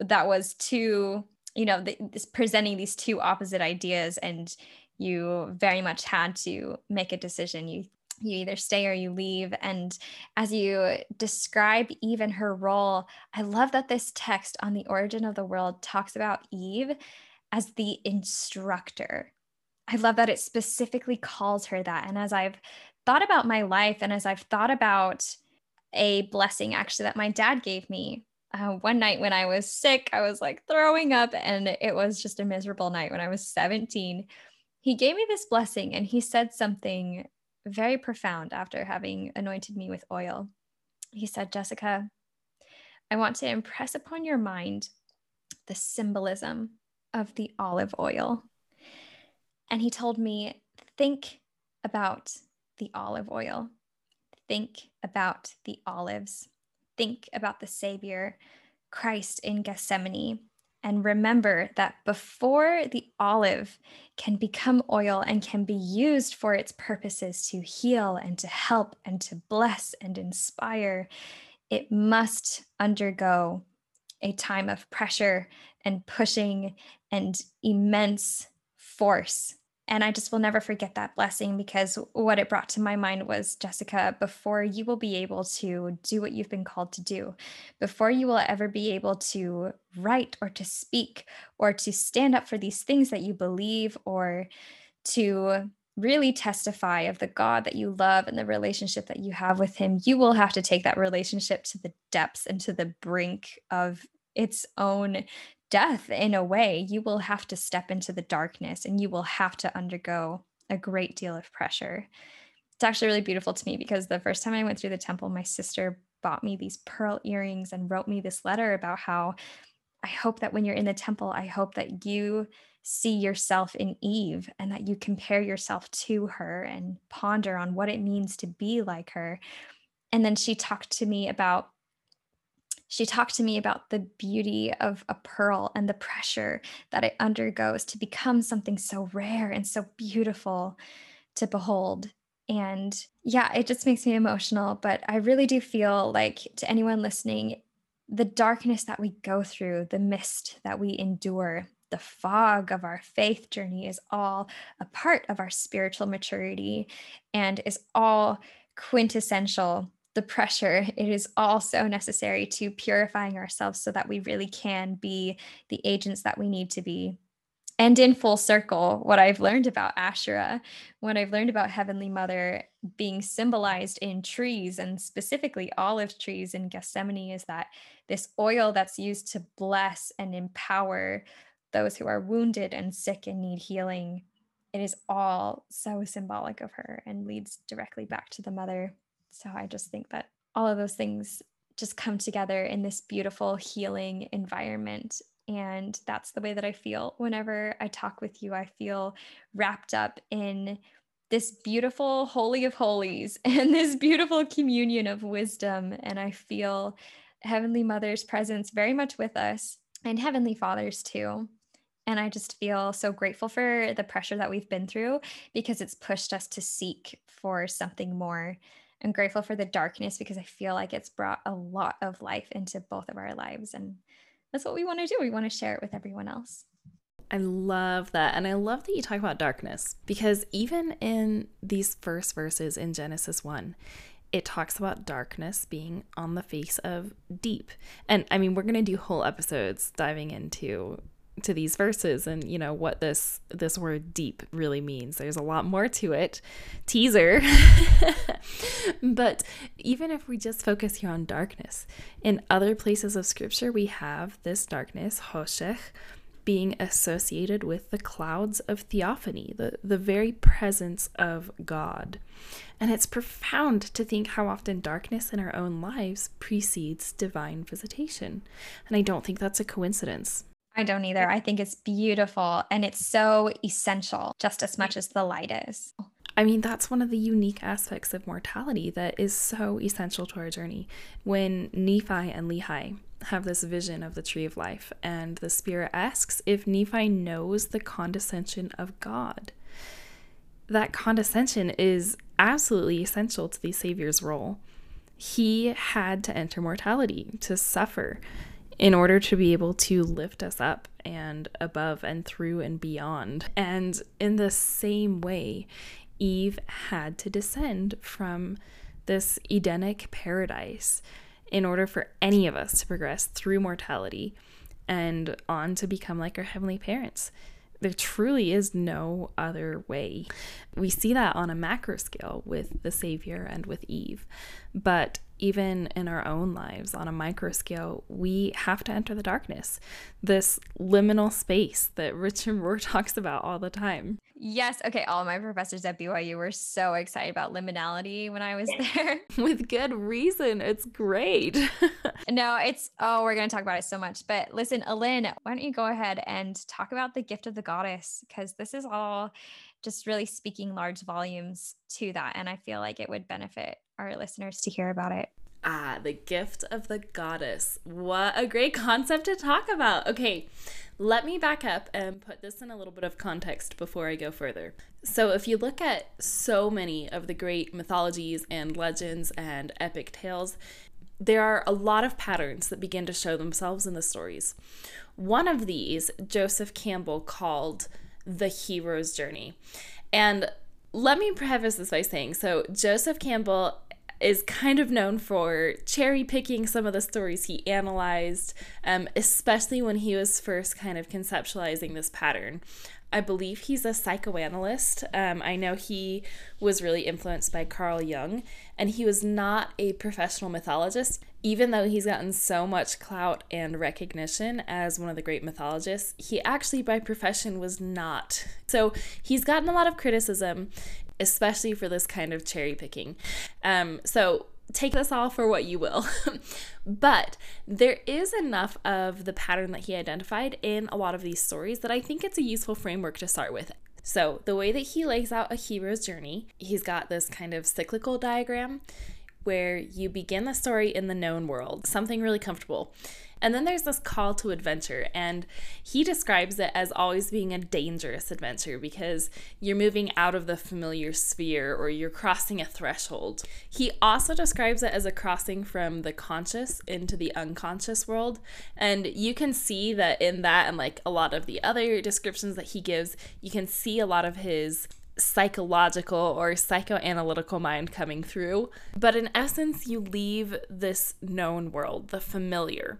that was to you know this presenting these two opposite ideas and you very much had to make a decision. You you either stay or you leave. And as you describe eve and her role i love that this text on the origin of the world talks about eve as the instructor. I love that it specifically calls her that. And as I've thought about my life and as I've thought about a blessing actually that my dad gave me uh, one night when I was sick, I was like throwing up, and it was just a miserable night when I was 17. He gave me this blessing and he said something very profound after having anointed me with oil. He said, Jessica, I want to impress upon your mind the symbolism of the olive oil. And he told me, think about the olive oil, think about the olives, think about the Savior, Christ in Gethsemane. And remember that before the olive can become oil and can be used for its purposes to heal and to help and to bless and inspire, it must undergo a time of pressure and pushing and immense force and I just will never forget that blessing because what it brought to my mind was Jessica, before you will be able to do what you've been called to do, before you will ever be able to write or to speak or to stand up for these things that you believe or to really testify of the God that you love and the relationship that you have with Him, you will have to take that relationship to the depths and to the brink of its own death in a way you will have to step into the darkness and you will have to undergo a great deal of pressure. It's actually really beautiful to me because the first time i went through the temple my sister bought me these pearl earrings and wrote me this letter about how i hope that when you're in the temple i hope that you see yourself in eve and that you compare yourself to her and ponder on what it means to be like her. And then she talked to me about she talked to me about the beauty of a pearl and the pressure that it undergoes to become something so rare and so beautiful to behold. And yeah, it just makes me emotional. But I really do feel like to anyone listening, the darkness that we go through, the mist that we endure, the fog of our faith journey is all a part of our spiritual maturity and is all quintessential the pressure, it is also necessary to purifying ourselves so that we really can be the agents that we need to be. And in full circle, what I've learned about Asherah, what I've learned about Heavenly Mother being symbolized in trees and specifically olive trees in Gethsemane is that this oil that's used to bless and empower those who are wounded and sick and need healing, it is all so symbolic of her and leads directly back to the mother. So I just think that all of those things just come together in this beautiful healing environment. And that's the way that I feel whenever I talk with you. I feel wrapped up in this beautiful holy of holies and this beautiful communion of wisdom. And I feel Heavenly Mother's presence very much with us and Heavenly Father's too. And I just feel so grateful for the pressure that we've been through because it's pushed us to seek for something more. I'm grateful for the darkness because I feel like it's brought a lot of life into both of our lives. And that's what we want to do. We want to share it with everyone else. I love that. And I love that you talk about darkness because even in these first verses in Genesis 1, it talks about darkness being on the face of deep. And I mean, we're going to do whole episodes diving into to these verses and you know what this this word deep really means. There's a lot more to it. Teaser. But even if we just focus here on darkness in other places of scripture we have this darkness hoshech being associated with the clouds of theophany the, the very presence of god. And it's profound to think how often darkness in our own lives precedes divine visitation. And i don't think that's a coincidence I don't either. I think it's beautiful and it's so essential just as much as the light is. I mean, that's one of the unique aspects of mortality that is so essential to our journey. When Nephi and Lehi have this vision of the tree of life, and the Spirit asks if Nephi knows the condescension of God. That condescension is absolutely essential to the Savior's role. He had to enter mortality, to suffer, in order to be able to lift us up and above and through and beyond. And in the same way, Eve had to descend from this Edenic paradise in order for any of us to progress through mortality and on to become like our heavenly parents. There truly is no other way. We see that on a macro scale with the Savior and with Eve. But even in our own lives on a micro scale, we have to enter the darkness, this liminal space that Richard Rohr talks about all the time. Yes. Okay. All my professors at BYU were so excited about liminality when I was there. With good reason. It's great. no, it's, oh, we're going to talk about it so much. But listen, Alynne, why don't you go ahead and talk about the gift of the goddess? Because this is all just really speaking large volumes to that. And I feel like it would benefit our listeners to hear about it. Ah, the gift of the goddess. What a great concept to talk about. Okay, let me back up and put this in a little bit of context before I go further. So, if you look at so many of the great mythologies and legends and epic tales, there are a lot of patterns that begin to show themselves in the stories. One of these, Joseph Campbell called the hero's journey. And let me preface this by saying so, Joseph Campbell is kind of known for cherry picking some of the stories he analyzed, um, especially when he was first kind of conceptualizing this pattern. I believe he's a psychoanalyst. Um, I know he was really influenced by Carl Jung, and he was not a professional mythologist, even though he's gotten so much clout and recognition as one of the great mythologists. He actually, by profession, was not. So he's gotten a lot of criticism, especially for this kind of cherry picking. Um, so take this all for what you will. but there is enough of the pattern that he identified in a lot of these stories that I think it's a useful framework to start with. So, the way that he lays out a hero's journey, he's got this kind of cyclical diagram where you begin the story in the known world, something really comfortable. And then there's this call to adventure, and he describes it as always being a dangerous adventure because you're moving out of the familiar sphere or you're crossing a threshold. He also describes it as a crossing from the conscious into the unconscious world, and you can see that in that and like a lot of the other descriptions that he gives, you can see a lot of his psychological or psychoanalytical mind coming through. But in essence, you leave this known world, the familiar,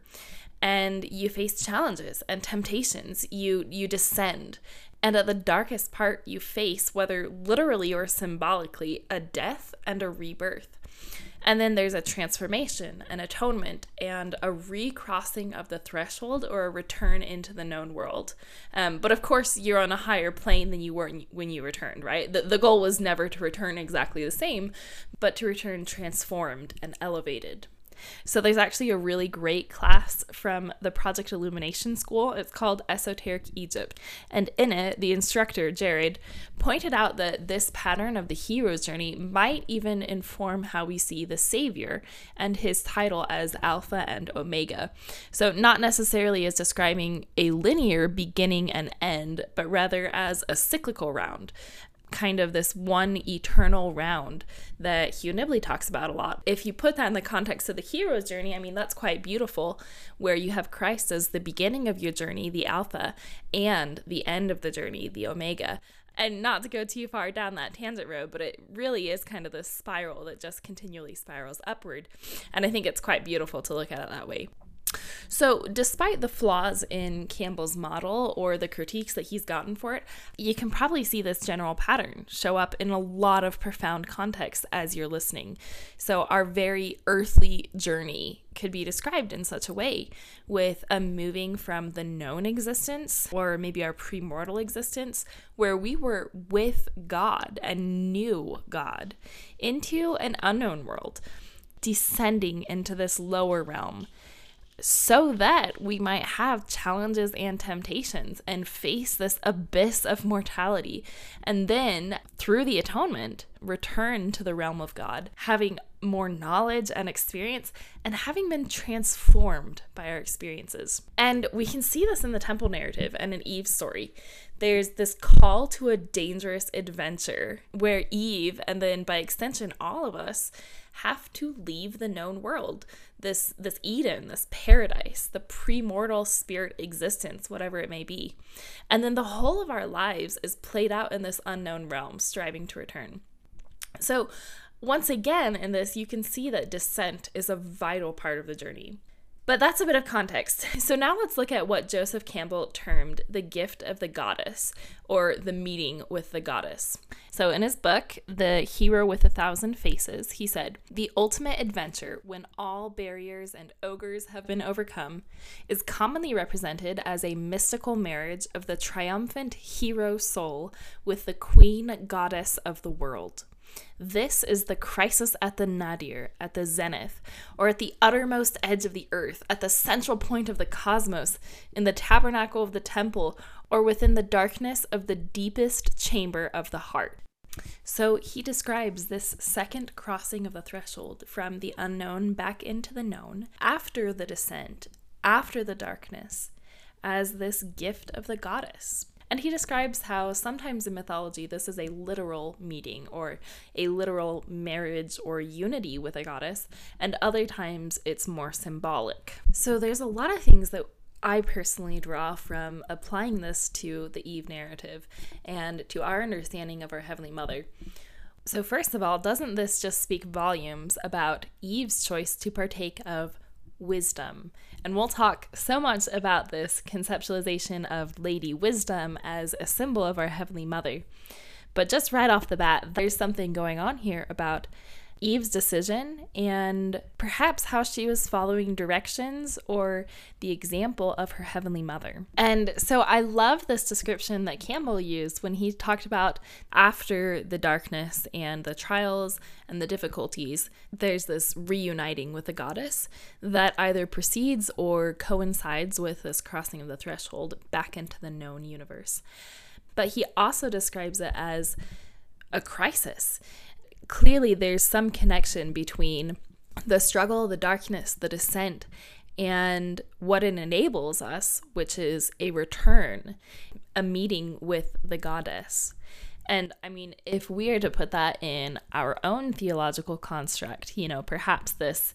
and you face challenges and temptations. You you descend. And at the darkest part, you face, whether literally or symbolically, a death and a rebirth. And then there's a transformation, an atonement, and a recrossing of the threshold or a return into the known world. Um, but of course, you're on a higher plane than you were when you returned, right? The, the goal was never to return exactly the same, but to return transformed and elevated. So there's actually a really great class from the Project Illumination School. It's called Esoteric Egypt. And in it, the instructor, Jared, pointed out that this pattern of the hero's journey might even inform how we see the Savior and his title as Alpha and Omega. So, not necessarily as describing a linear beginning and end, but rather as a cyclical round kind of this one eternal round that Hugh Nibley talks about a lot. If you put that in the context of the hero's journey, I mean, that's quite beautiful, where you have Christ as the beginning of your journey, the Alpha, and the end of the journey, the Omega. And not to go too far down that tangent road, but it really is kind of this spiral that just continually spirals upward. And I think it's quite beautiful to look at it that way. So, despite the flaws in Campbell's model or the critiques that he's gotten for it, you can probably see this general pattern show up in a lot of profound contexts as you're listening. So, our very earthly journey could be described in such a way with a moving from the known existence or maybe our premortal existence where we were with God and knew God into an unknown world descending into this lower realm so that we might have challenges and temptations and face this abyss of mortality. And then, through the atonement, return to the realm of God, having more knowledge and experience, and having been transformed by our experiences. And we can see this in the temple narrative and in Eve's story. There's this call to a dangerous adventure where Eve, and then by extension, all of us, have to leave the known world. This this eden this paradise the premortal spirit existence whatever it may be. And then the whole of our lives is played out in this unknown realm striving to return. So once again in this you can see that descent is a vital part of the journey but that's a bit of context. So now let's look at what Joseph Campbell termed the gift of the goddess, or the meeting with the goddess. So in his book, The Hero with a Thousand Faces, he said, The ultimate adventure, when all barriers and ogres have been overcome, is commonly represented as a mystical marriage of the triumphant hero soul with the queen goddess of the world. This is the crisis at the nadir, at the zenith, or at the uttermost edge of the earth, at the central point of the cosmos, in the tabernacle of the temple, or within the darkness of the deepest chamber of the heart. So he describes this second crossing of the threshold from the unknown back into the known, after the descent, after the darkness, as this gift of the goddess. And he describes how sometimes in mythology this is a literal meeting or a literal marriage or unity with a goddess, and other times it's more symbolic. So there's a lot of things that I personally draw from applying this to the Eve narrative and to our understanding of our Heavenly Mother. So, first of all, doesn't this just speak volumes about Eve's choice to partake of wisdom. And we'll talk so much about this conceptualization of Lady Wisdom as a symbol of our Heavenly Mother. But just right off the bat, there's something going on here about Eve's decision and perhaps how she was following directions or the example of her heavenly mother. And so I love this description that Campbell used when he talked about after the darkness and the trials and the difficulties, there's this reuniting with the goddess that either precedes or coincides with this crossing of the threshold back into the known universe. But he also describes it as a crisis clearly there's some connection between the struggle, the darkness, the descent, and what it enables us, which is a return, a meeting with the goddess. And I mean, if we are to put that in our own theological construct, you know, perhaps this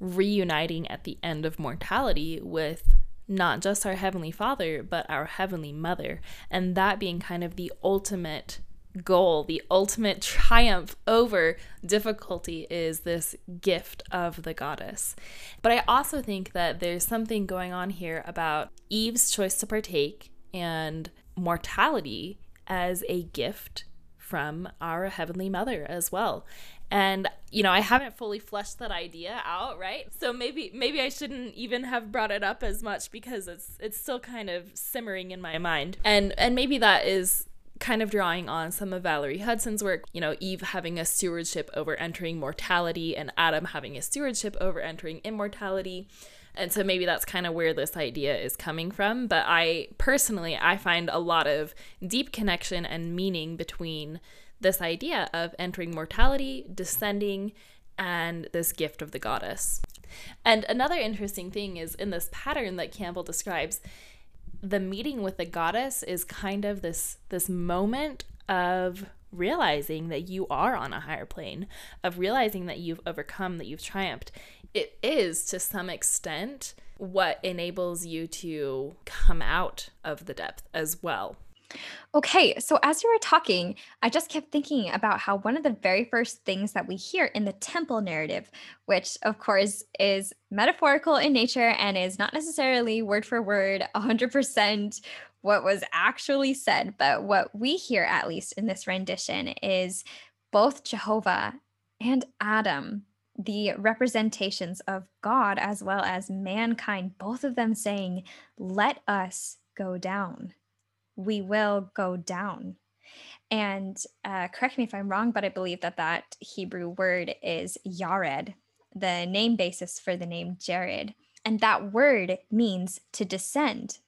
reuniting at the end of mortality with not just our Heavenly Father, but our Heavenly Mother, and that being kind of the ultimate goal, the ultimate triumph over difficulty is this gift of the goddess. But I also think that there's something going on here about Eve's choice to partake and mortality as a gift from our Heavenly Mother as well. And you know, I haven't fully fleshed that idea out, right? So maybe maybe I shouldn't even have brought it up as much because it's it's still kind of simmering in my mind. And and maybe that is kind of drawing on some of Valerie Hudson's work, you know, Eve having a stewardship over entering mortality and Adam having a stewardship over entering immortality. And so maybe that's kind of where this idea is coming from. But I personally, I find a lot of deep connection and meaning between this idea of entering mortality, descending, and this gift of the goddess. And another interesting thing is in this pattern that Campbell describes, the meeting with the goddess is kind of this this moment of realizing that you are on a higher plane, of realizing that you've overcome, that you've triumphed. It is to some extent what enables you to come out of the depth as well. Okay, so as you were talking, I just kept thinking about how one of the very first things that we hear in the temple narrative, which of course is metaphorical in nature and is not necessarily word for word 100% what was actually said, but what we hear, at least in this rendition, is both Jehovah and Adam, the representations of God as well as mankind, both of them saying, Let us go down we will go down. And uh, correct me if I'm wrong, but I believe that that Hebrew word is Yared, the name basis for the name Jared. And that word means to descend.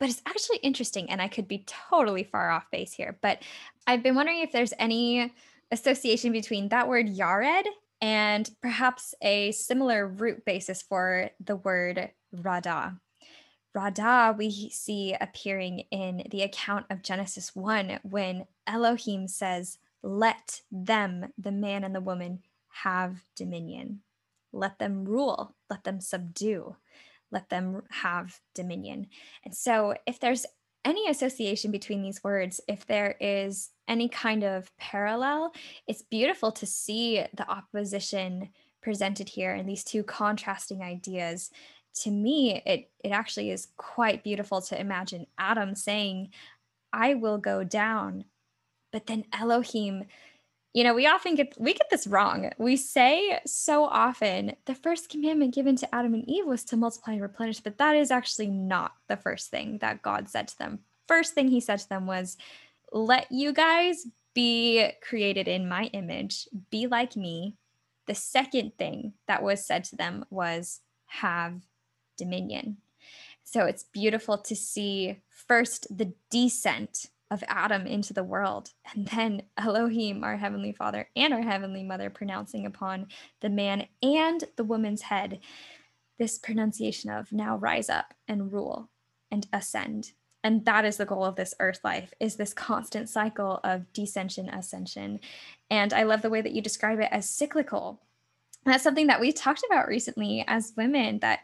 But it's actually interesting, and I could be totally far off base here, but I've been wondering if there's any association between that word Yared and perhaps a similar root basis for the word Radah. Radah we see appearing in the account of Genesis 1 when Elohim says, Let them, the man and the woman, have dominion. Let them rule, let them subdue, let them have dominion. And so, if there's any association between these words, if there is any kind of parallel, it's beautiful to see the opposition presented here and these two contrasting ideas to me it it actually is quite beautiful to imagine adam saying i will go down but then elohim you know we often get we get this wrong. We say so often the first commandment given to adam and eve was to multiply and replenish but that is actually not the first thing that god said to them. First thing he said to them was let you guys be created in my image be like me. The second thing that was said to them was have dominion. So it's beautiful to see first the descent of Adam into the world, and then Elohim, our Heavenly Father, and our Heavenly Mother pronouncing upon the man and the woman's head this pronunciation of now rise up and rule and ascend. And that is the goal of this earth life is this constant cycle of descension, ascension. And I love the way that you describe it as cyclical. That's something that we talked about recently as women that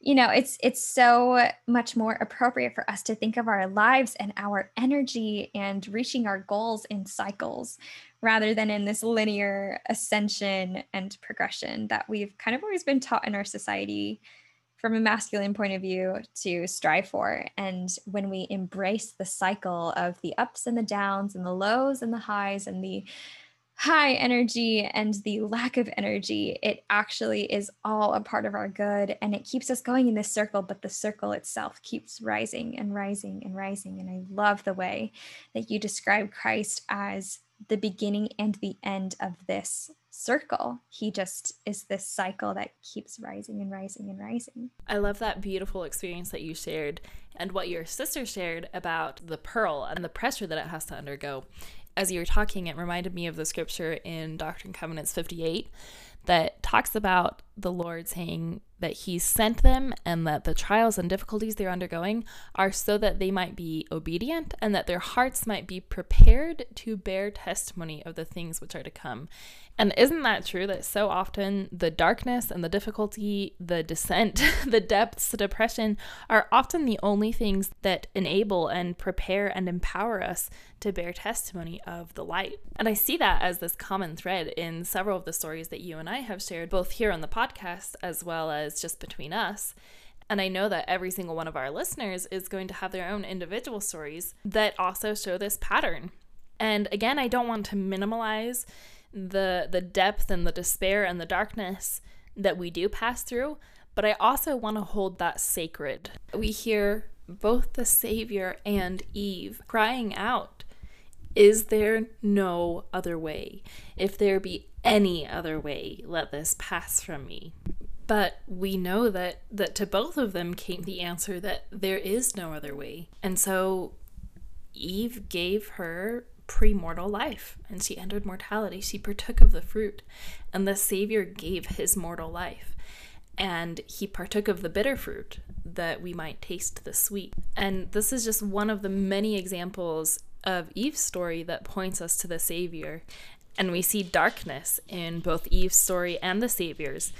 you know it's it's so much more appropriate for us to think of our lives and our energy and reaching our goals in cycles rather than in this linear ascension and progression that we've kind of always been taught in our society from a masculine point of view to strive for. And when we embrace the cycle of the ups and the downs and the lows and the highs and the high energy and the lack of energy, it actually is all a part of our good and it keeps us going in this circle, but the circle itself keeps rising and rising and rising. And I love the way that you describe Christ as the beginning and the end of this circle. He just is this cycle that keeps rising and rising and rising. I love that beautiful experience that you shared and what your sister shared about the pearl and the pressure that it has to undergo as you were talking, it reminded me of the scripture in Doctrine and Covenants 58 that talks about the Lord saying that He sent them and that the trials and difficulties they're undergoing are so that they might be obedient and that their hearts might be prepared to bear testimony of the things which are to come. And isn't that true that so often the darkness and the difficulty, the descent, the depths, the depression are often the only things that enable and prepare and empower us to bear testimony of the light? And I see that as this common thread in several of the stories that you and I have shared, both here on the podcast as well as just between us. And I know that every single one of our listeners is going to have their own individual stories that also show this pattern. And again, I don't want to minimize the the depth and the despair and the darkness that we do pass through, but I also want to hold that sacred. We hear both the Savior and Eve crying out Is there no other way? If there be any other way, let this pass from me. But we know that that to both of them came the answer that there is no other way. And so Eve gave her premortal life and she entered mortality. She partook of the fruit, and the Savior gave his mortal life. And he partook of the bitter fruit that we might taste the sweet. And this is just one of the many examples of Eve's story that points us to the Savior. And we see darkness in both Eve's story and the Savior's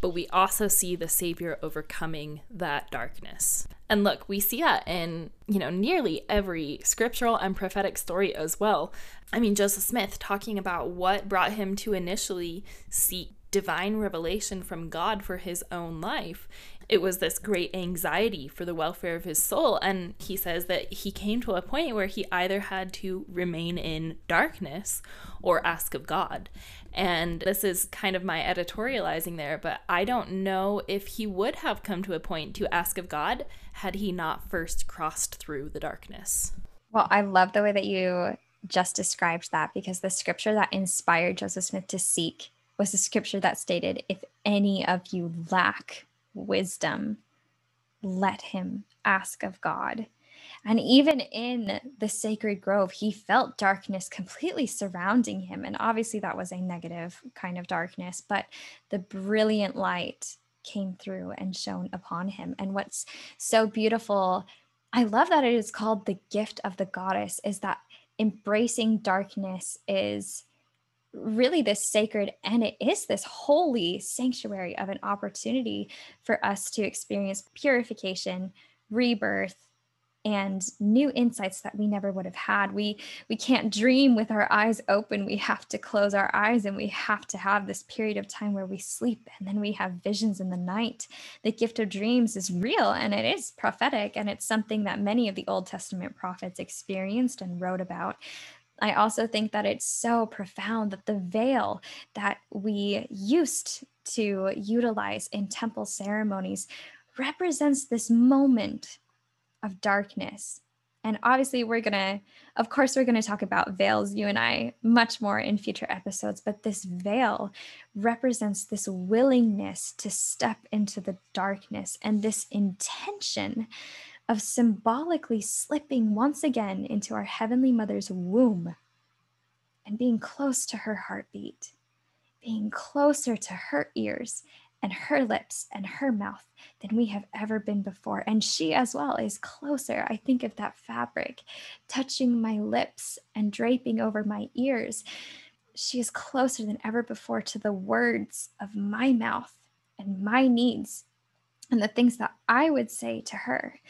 but we also see the Savior overcoming that darkness. And look, we see that in, you know, nearly every scriptural and prophetic story as well. I mean, Joseph Smith talking about what brought him to initially seek divine revelation from God for his own life. It was this great anxiety for the welfare of his soul. And he says that he came to a point where he either had to remain in darkness or ask of God. And this is kind of my editorializing there, but I don't know if he would have come to a point to ask of God had he not first crossed through the darkness. Well, I love the way that you just described that because the scripture that inspired Joseph Smith to seek was the scripture that stated, If any of you lack wisdom, let him ask of God. And even in the sacred grove, he felt darkness completely surrounding him. And obviously, that was a negative kind of darkness, but the brilliant light came through and shone upon him. And what's so beautiful, I love that it is called the gift of the goddess, is that embracing darkness is really this sacred and it is this holy sanctuary of an opportunity for us to experience purification, rebirth, and new insights that we never would have had. We we can't dream with our eyes open. We have to close our eyes and we have to have this period of time where we sleep and then we have visions in the night. The gift of dreams is real and it is prophetic and it's something that many of the old testament prophets experienced and wrote about I also think that it's so profound that the veil that we used to utilize in temple ceremonies represents this moment of darkness. And obviously, we're going to, of course, we're going to talk about veils, you and I, much more in future episodes. But this veil represents this willingness to step into the darkness and this intention of symbolically slipping once again into our Heavenly Mother's womb and being close to her heartbeat, being closer to her ears and her lips and her mouth than we have ever been before. And she as well is closer. I think of that fabric touching my lips and draping over my ears. She is closer than ever before to the words of my mouth and my needs and the things that I would say to her.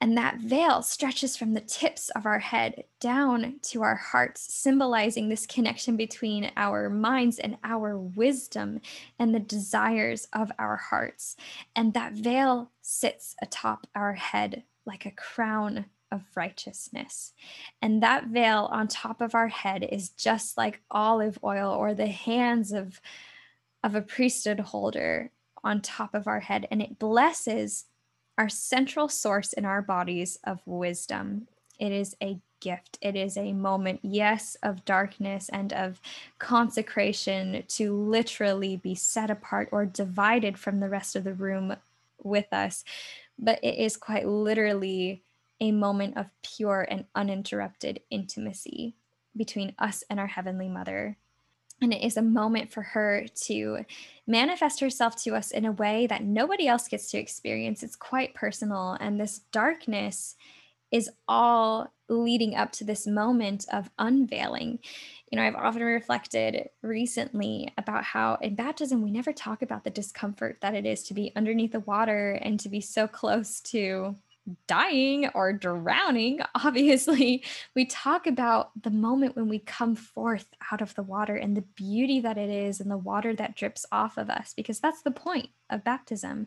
And that veil stretches from the tips of our head down to our hearts, symbolizing this connection between our minds and our wisdom and the desires of our hearts. And that veil sits atop our head like a crown of righteousness. And that veil on top of our head is just like olive oil or the hands of, of a priesthood holder on top of our head. And it blesses our central source in our bodies of wisdom. It is a gift. It is a moment, yes, of darkness and of consecration to literally be set apart or divided from the rest of the room with us. But it is quite literally a moment of pure and uninterrupted intimacy between us and our Heavenly Mother. And it is a moment for her to manifest herself to us in a way that nobody else gets to experience. It's quite personal. And this darkness is all leading up to this moment of unveiling. You know, I've often reflected recently about how in baptism, we never talk about the discomfort that it is to be underneath the water and to be so close to dying or drowning, obviously, we talk about the moment when we come forth out of the water and the beauty that it is and the water that drips off of us, because that's the point of baptism.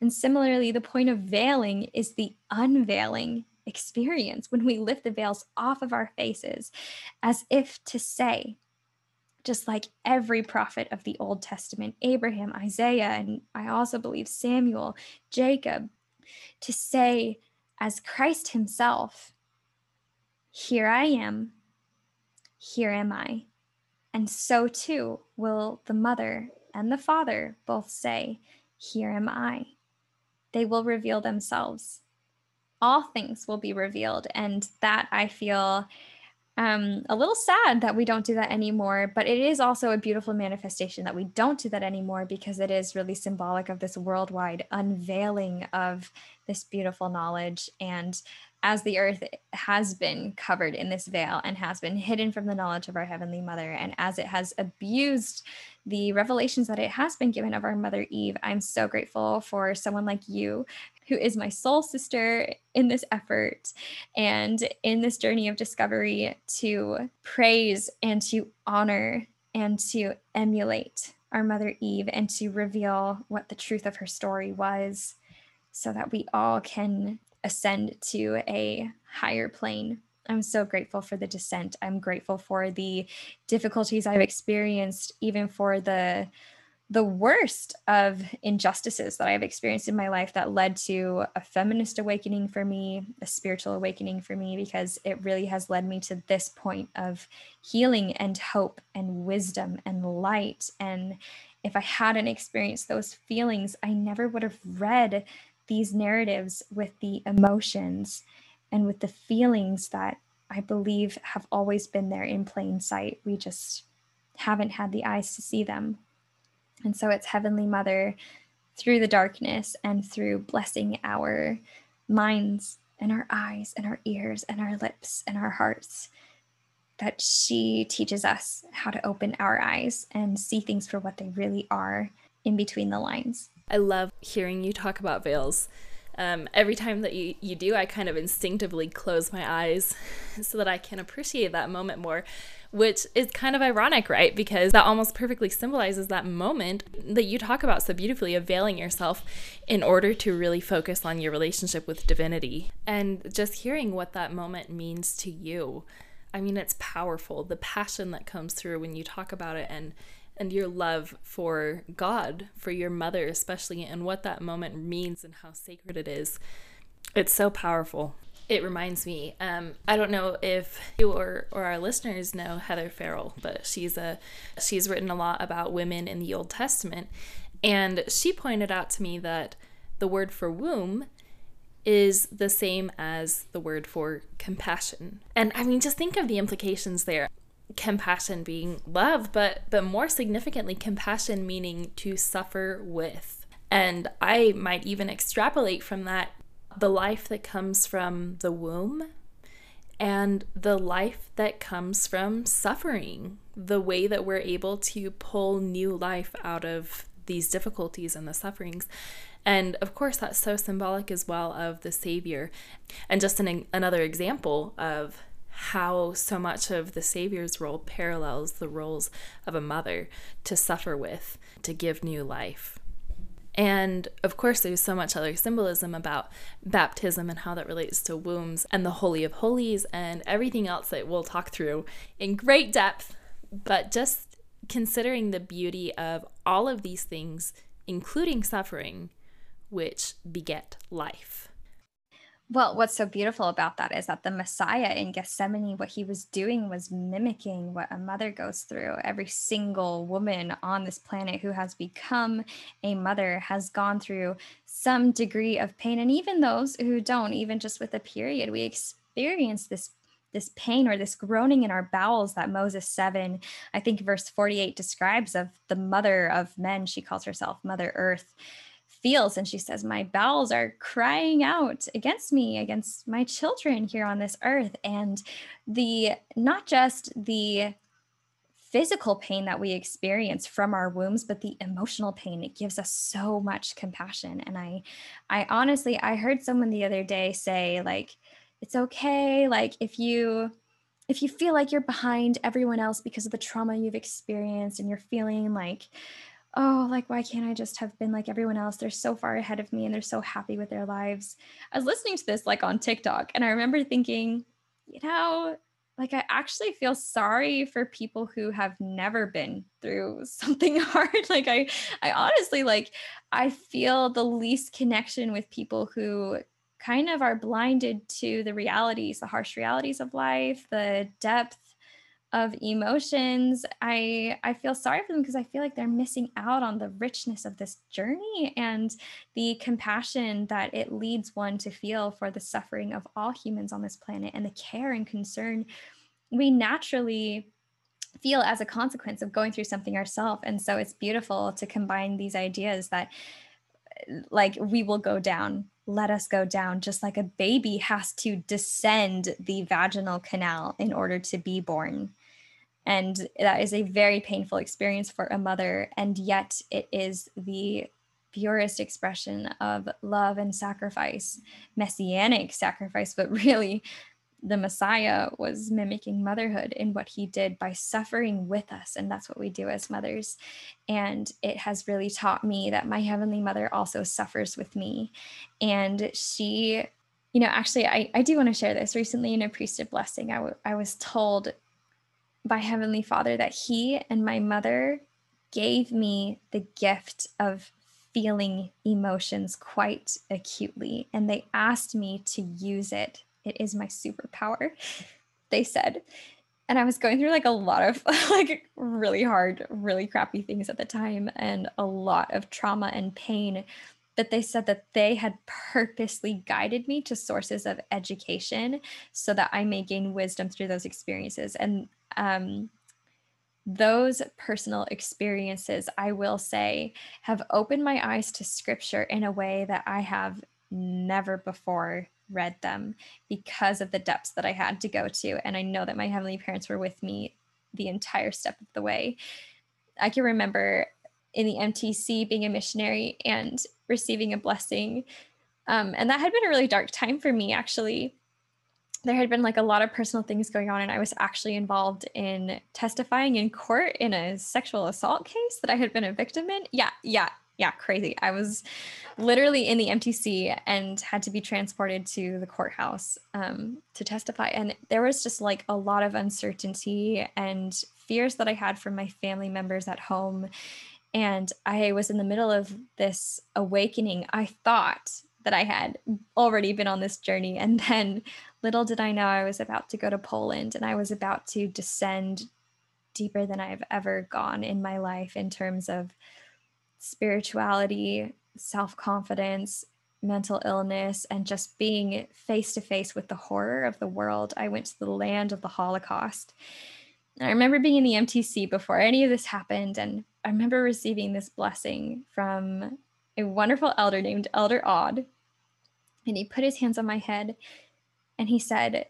And similarly, the point of veiling is the unveiling experience when we lift the veils off of our faces, as if to say, just like every prophet of the Old Testament, Abraham, Isaiah, and I also believe Samuel, Jacob, to say, as Christ Himself, Here I am, Here am I. And so too will the mother and the father both say, Here am I. They will reveal themselves. All things will be revealed. And that I feel um, a little sad that we don't do that anymore, but it is also a beautiful manifestation that we don't do that anymore because it is really symbolic of this worldwide unveiling of this beautiful knowledge. And as the earth has been covered in this veil and has been hidden from the knowledge of our Heavenly Mother, and as it has abused the revelations that it has been given of our Mother Eve, I'm so grateful for someone like you who is my soul sister in this effort and in this journey of discovery to praise and to honor and to emulate our Mother Eve and to reveal what the truth of her story was so that we all can ascend to a higher plane. I'm so grateful for the descent. I'm grateful for the difficulties I've experienced, even for the the worst of injustices that I've experienced in my life that led to a feminist awakening for me, a spiritual awakening for me, because it really has led me to this point of healing and hope and wisdom and light. And if I hadn't experienced those feelings, I never would have read these narratives with the emotions and with the feelings that I believe have always been there in plain sight. We just haven't had the eyes to see them. And so it's Heavenly Mother through the darkness and through blessing our minds and our eyes and our ears and our lips and our hearts that she teaches us how to open our eyes and see things for what they really are in between the lines. I love hearing you talk about veils. Um, every time that you, you do, I kind of instinctively close my eyes so that I can appreciate that moment more which is kind of ironic, right? Because that almost perfectly symbolizes that moment that you talk about so beautifully of veiling yourself in order to really focus on your relationship with divinity. And just hearing what that moment means to you. I mean, it's powerful. The passion that comes through when you talk about it and and your love for God, for your mother especially, and what that moment means and how sacred it is. It's so powerful it reminds me. Um, I don't know if you or, or our listeners know Heather Farrell, but she's a she's written a lot about women in the Old Testament, and she pointed out to me that the word for womb is the same as the word for compassion. And I mean, just think of the implications there. Compassion being love, but but more significantly, compassion meaning to suffer with. And I might even extrapolate from that the life that comes from the womb and the life that comes from suffering, the way that we're able to pull new life out of these difficulties and the sufferings. And of course, that's so symbolic as well of the Savior. And just an, another example of how so much of the Savior's role parallels the roles of a mother to suffer with, to give new life. And of course, there's so much other symbolism about baptism and how that relates to wombs and the Holy of Holies and everything else that we'll talk through in great depth. But just considering the beauty of all of these things, including suffering, which beget life. Well, what's so beautiful about that is that the Messiah in Gethsemane, what he was doing was mimicking what a mother goes through. Every single woman on this planet who has become a mother has gone through some degree of pain. And even those who don't, even just with a period, we experience this this pain or this groaning in our bowels that Moses 7, I think verse 48 describes of the mother of men. She calls herself Mother Earth feels and she says my bowels are crying out against me against my children here on this earth. And the not just the physical pain that we experience from our wombs but the emotional pain. It gives us so much compassion. And i i honestly i heard someone the other day say like it's okay. Like if you if you feel like you're behind everyone else because of the trauma you've experienced and you're feeling like oh, like, why can't I just have been like everyone else? They're so far ahead of me and they're so happy with their lives. I was listening to this like on TikTok and I remember thinking, you know, like I actually feel sorry for people who have never been through something hard. like I I honestly like I feel the least connection with people who kind of are blinded to the realities, the harsh realities of life, the depth of emotions. I i feel sorry for them because i feel like they're missing out on the richness of this journey and the compassion that it leads one to feel for the suffering of all humans on this planet and the care and concern we naturally feel as a consequence of going through something ourselves and so it's beautiful to combine these ideas that like we will go down let us go down just like a baby has to descend the vaginal canal in order to be born and that is a very painful experience for a mother and yet it is the purest expression of love and sacrifice messianic sacrifice but really the Messiah was mimicking motherhood in what he did by suffering with us. And that's what we do as mothers. And it has really taught me that my Heavenly Mother also suffers with me. And she, you know, actually, I, I do want to share this. Recently, in a priesthood blessing, I, w- I was told by Heavenly Father that He and my mother gave me the gift of feeling emotions quite acutely. And they asked me to use it it is my superpower, they said. And I was going through like a lot of like really hard, really crappy things at the time and a lot of trauma and pain. But they said that they had purposely guided me to sources of education so that I may gain wisdom through those experiences. And um, those personal experiences, I will say, have opened my eyes to scripture in a way that I have never before read them because of the depths that I had to go to. And I know that my heavenly parents were with me the entire step of the way. I can remember in the MTC being a missionary and receiving a blessing. Um, and that had been a really dark time for me, actually. There had been like a lot of personal things going on, and I was actually involved in testifying in court in a sexual assault case that I had been a victim in. Yeah, yeah, yeah, crazy. I was literally in the MTC and had to be transported to the courthouse um, to testify. And there was just like a lot of uncertainty and fears that I had from my family members at home. And I was in the middle of this awakening. I thought that I had already been on this journey. And then little did I know I was about to go to Poland and I was about to descend deeper than I've ever gone in my life in terms of spirituality, self confidence, mental illness, and just being face to face with the horror of the world. I went to the land of the Holocaust. And I remember being in the MTC before any of this happened. And I remember receiving this blessing from a wonderful elder named Elder Odd. And he put his hands on my head and he said,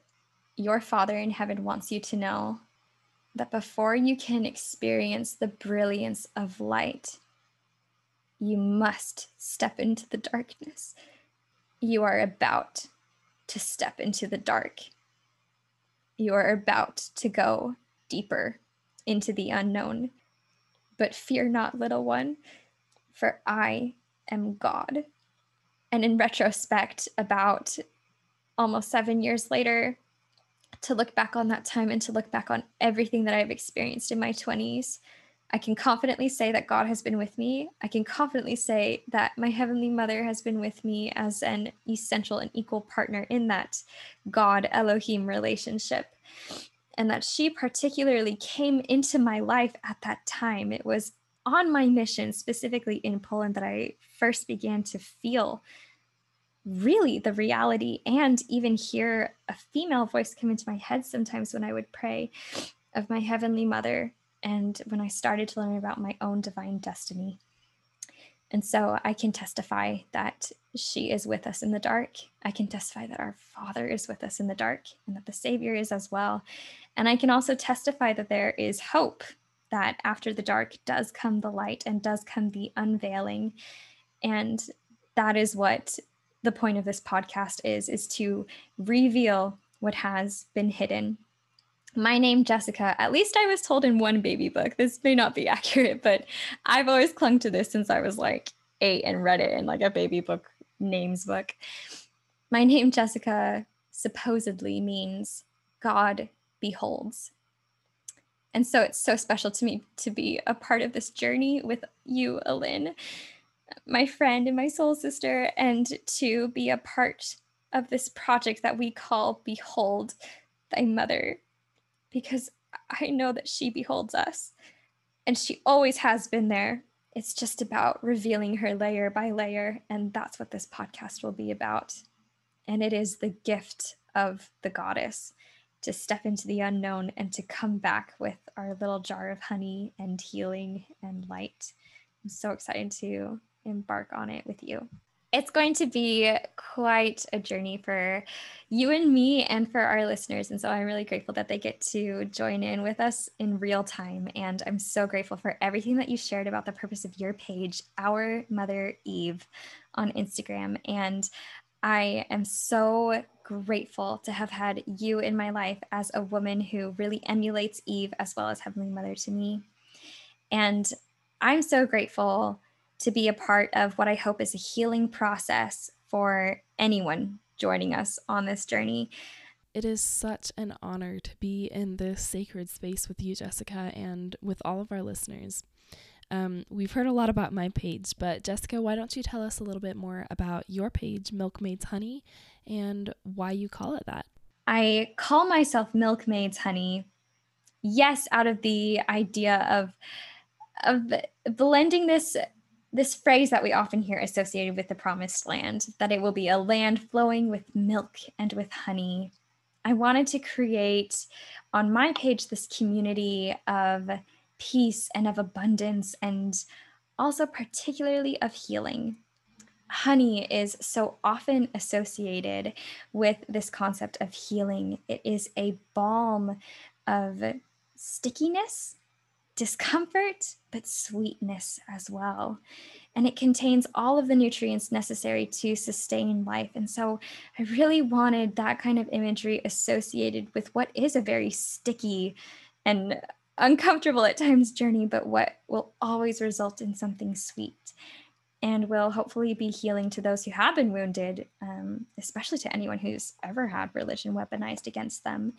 Your Father in heaven wants you to know that before you can experience the brilliance of light, you must step into the darkness. You are about to step into the dark. You are about to go deeper into the unknown. But fear not, little one, for I am God. And in retrospect, about almost seven years later, to look back on that time and to look back on everything that I've experienced in my 20s, I can confidently say that God has been with me. I can confidently say that my Heavenly Mother has been with me as an essential and equal partner in that God Elohim relationship. And that she particularly came into my life at that time. It was on my mission, specifically in Poland, that I first began to feel really the reality and even hear a female voice come into my head sometimes when I would pray of my Heavenly Mother and when I started to learn about my own divine destiny. And so I can testify that she is with us in the dark. I can testify that our Father is with us in the dark and that the Savior is as well. And I can also testify that there is hope, that after the dark does come the light and does come the unveiling. And that is what the point of this podcast is is to reveal what has been hidden my name Jessica, at least I was told in one baby book. This may not be accurate, but I've always clung to this since I was like eight and read it in like a baby book names book. My name Jessica supposedly means God beholds. And so it's so special to me to be a part of this journey with you, Alynne, my friend and my soul sister, and to be a part of this project that we call Behold Thy Mother because I know that she beholds us, and she always has been there. It's just about revealing her layer by layer, and that's what this podcast will be about. And it is the gift of the goddess to step into the unknown and to come back with our little jar of honey and healing and light. I'm so excited to embark on it with you. It's going to be quite a journey for you and me and for our listeners. And so I'm really grateful that they get to join in with us in real time. And I'm so grateful for everything that you shared about the purpose of your page, Our Mother Eve, on Instagram. And I am so grateful to have had you in my life as a woman who really emulates Eve as well as Heavenly Mother to me. And I'm so grateful to be a part of what I hope is a healing process for anyone joining us on this journey. It is such an honor to be in this sacred space with you, Jessica, and with all of our listeners. Um, we've heard a lot about my page, but Jessica, why don't you tell us a little bit more about your page, Milkmaid's Honey, and why you call it that? I call myself Milkmaid's Honey, yes, out of the idea of of blending this this phrase that we often hear associated with the promised land that it will be a land flowing with milk and with honey. I wanted to create on my page this community of peace and of abundance and also particularly of healing. Honey is so often associated with this concept of healing. It is a balm of stickiness discomfort, but sweetness as well. And it contains all of the nutrients necessary to sustain life. And so I really wanted that kind of imagery associated with what is a very sticky and uncomfortable at times journey, but what will always result in something sweet and will hopefully be healing to those who have been wounded, um, especially to anyone who's ever had religion weaponized against them,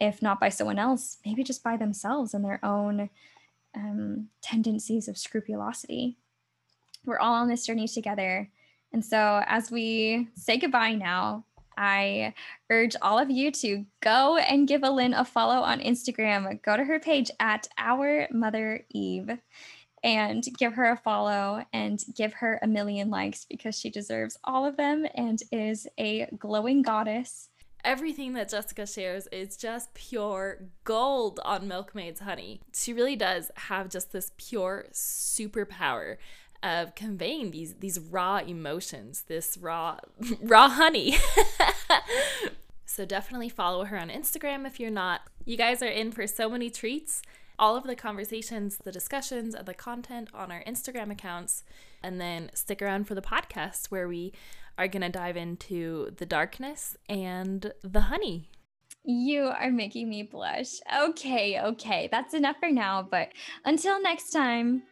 if not by someone else, maybe just by themselves and their own um, tendencies of scrupulosity. We're all on this journey together. And so, as we say goodbye now, I urge all of you to go and give Alynne a follow on Instagram. Go to her page at Our Mother Eve and give her a follow and give her a million likes because she deserves all of them and is a glowing goddess everything that Jessica shares is just pure gold on Milkmaid's Honey. She really does have just this pure superpower of conveying these these raw emotions, this raw raw honey. so definitely follow her on Instagram if you're not. You guys are in for so many treats. All of the conversations, the discussions, and the content on our Instagram accounts. And then stick around for the podcast where we are going to dive into the darkness and the honey. You are making me blush. Okay, okay. That's enough for now. But until next time,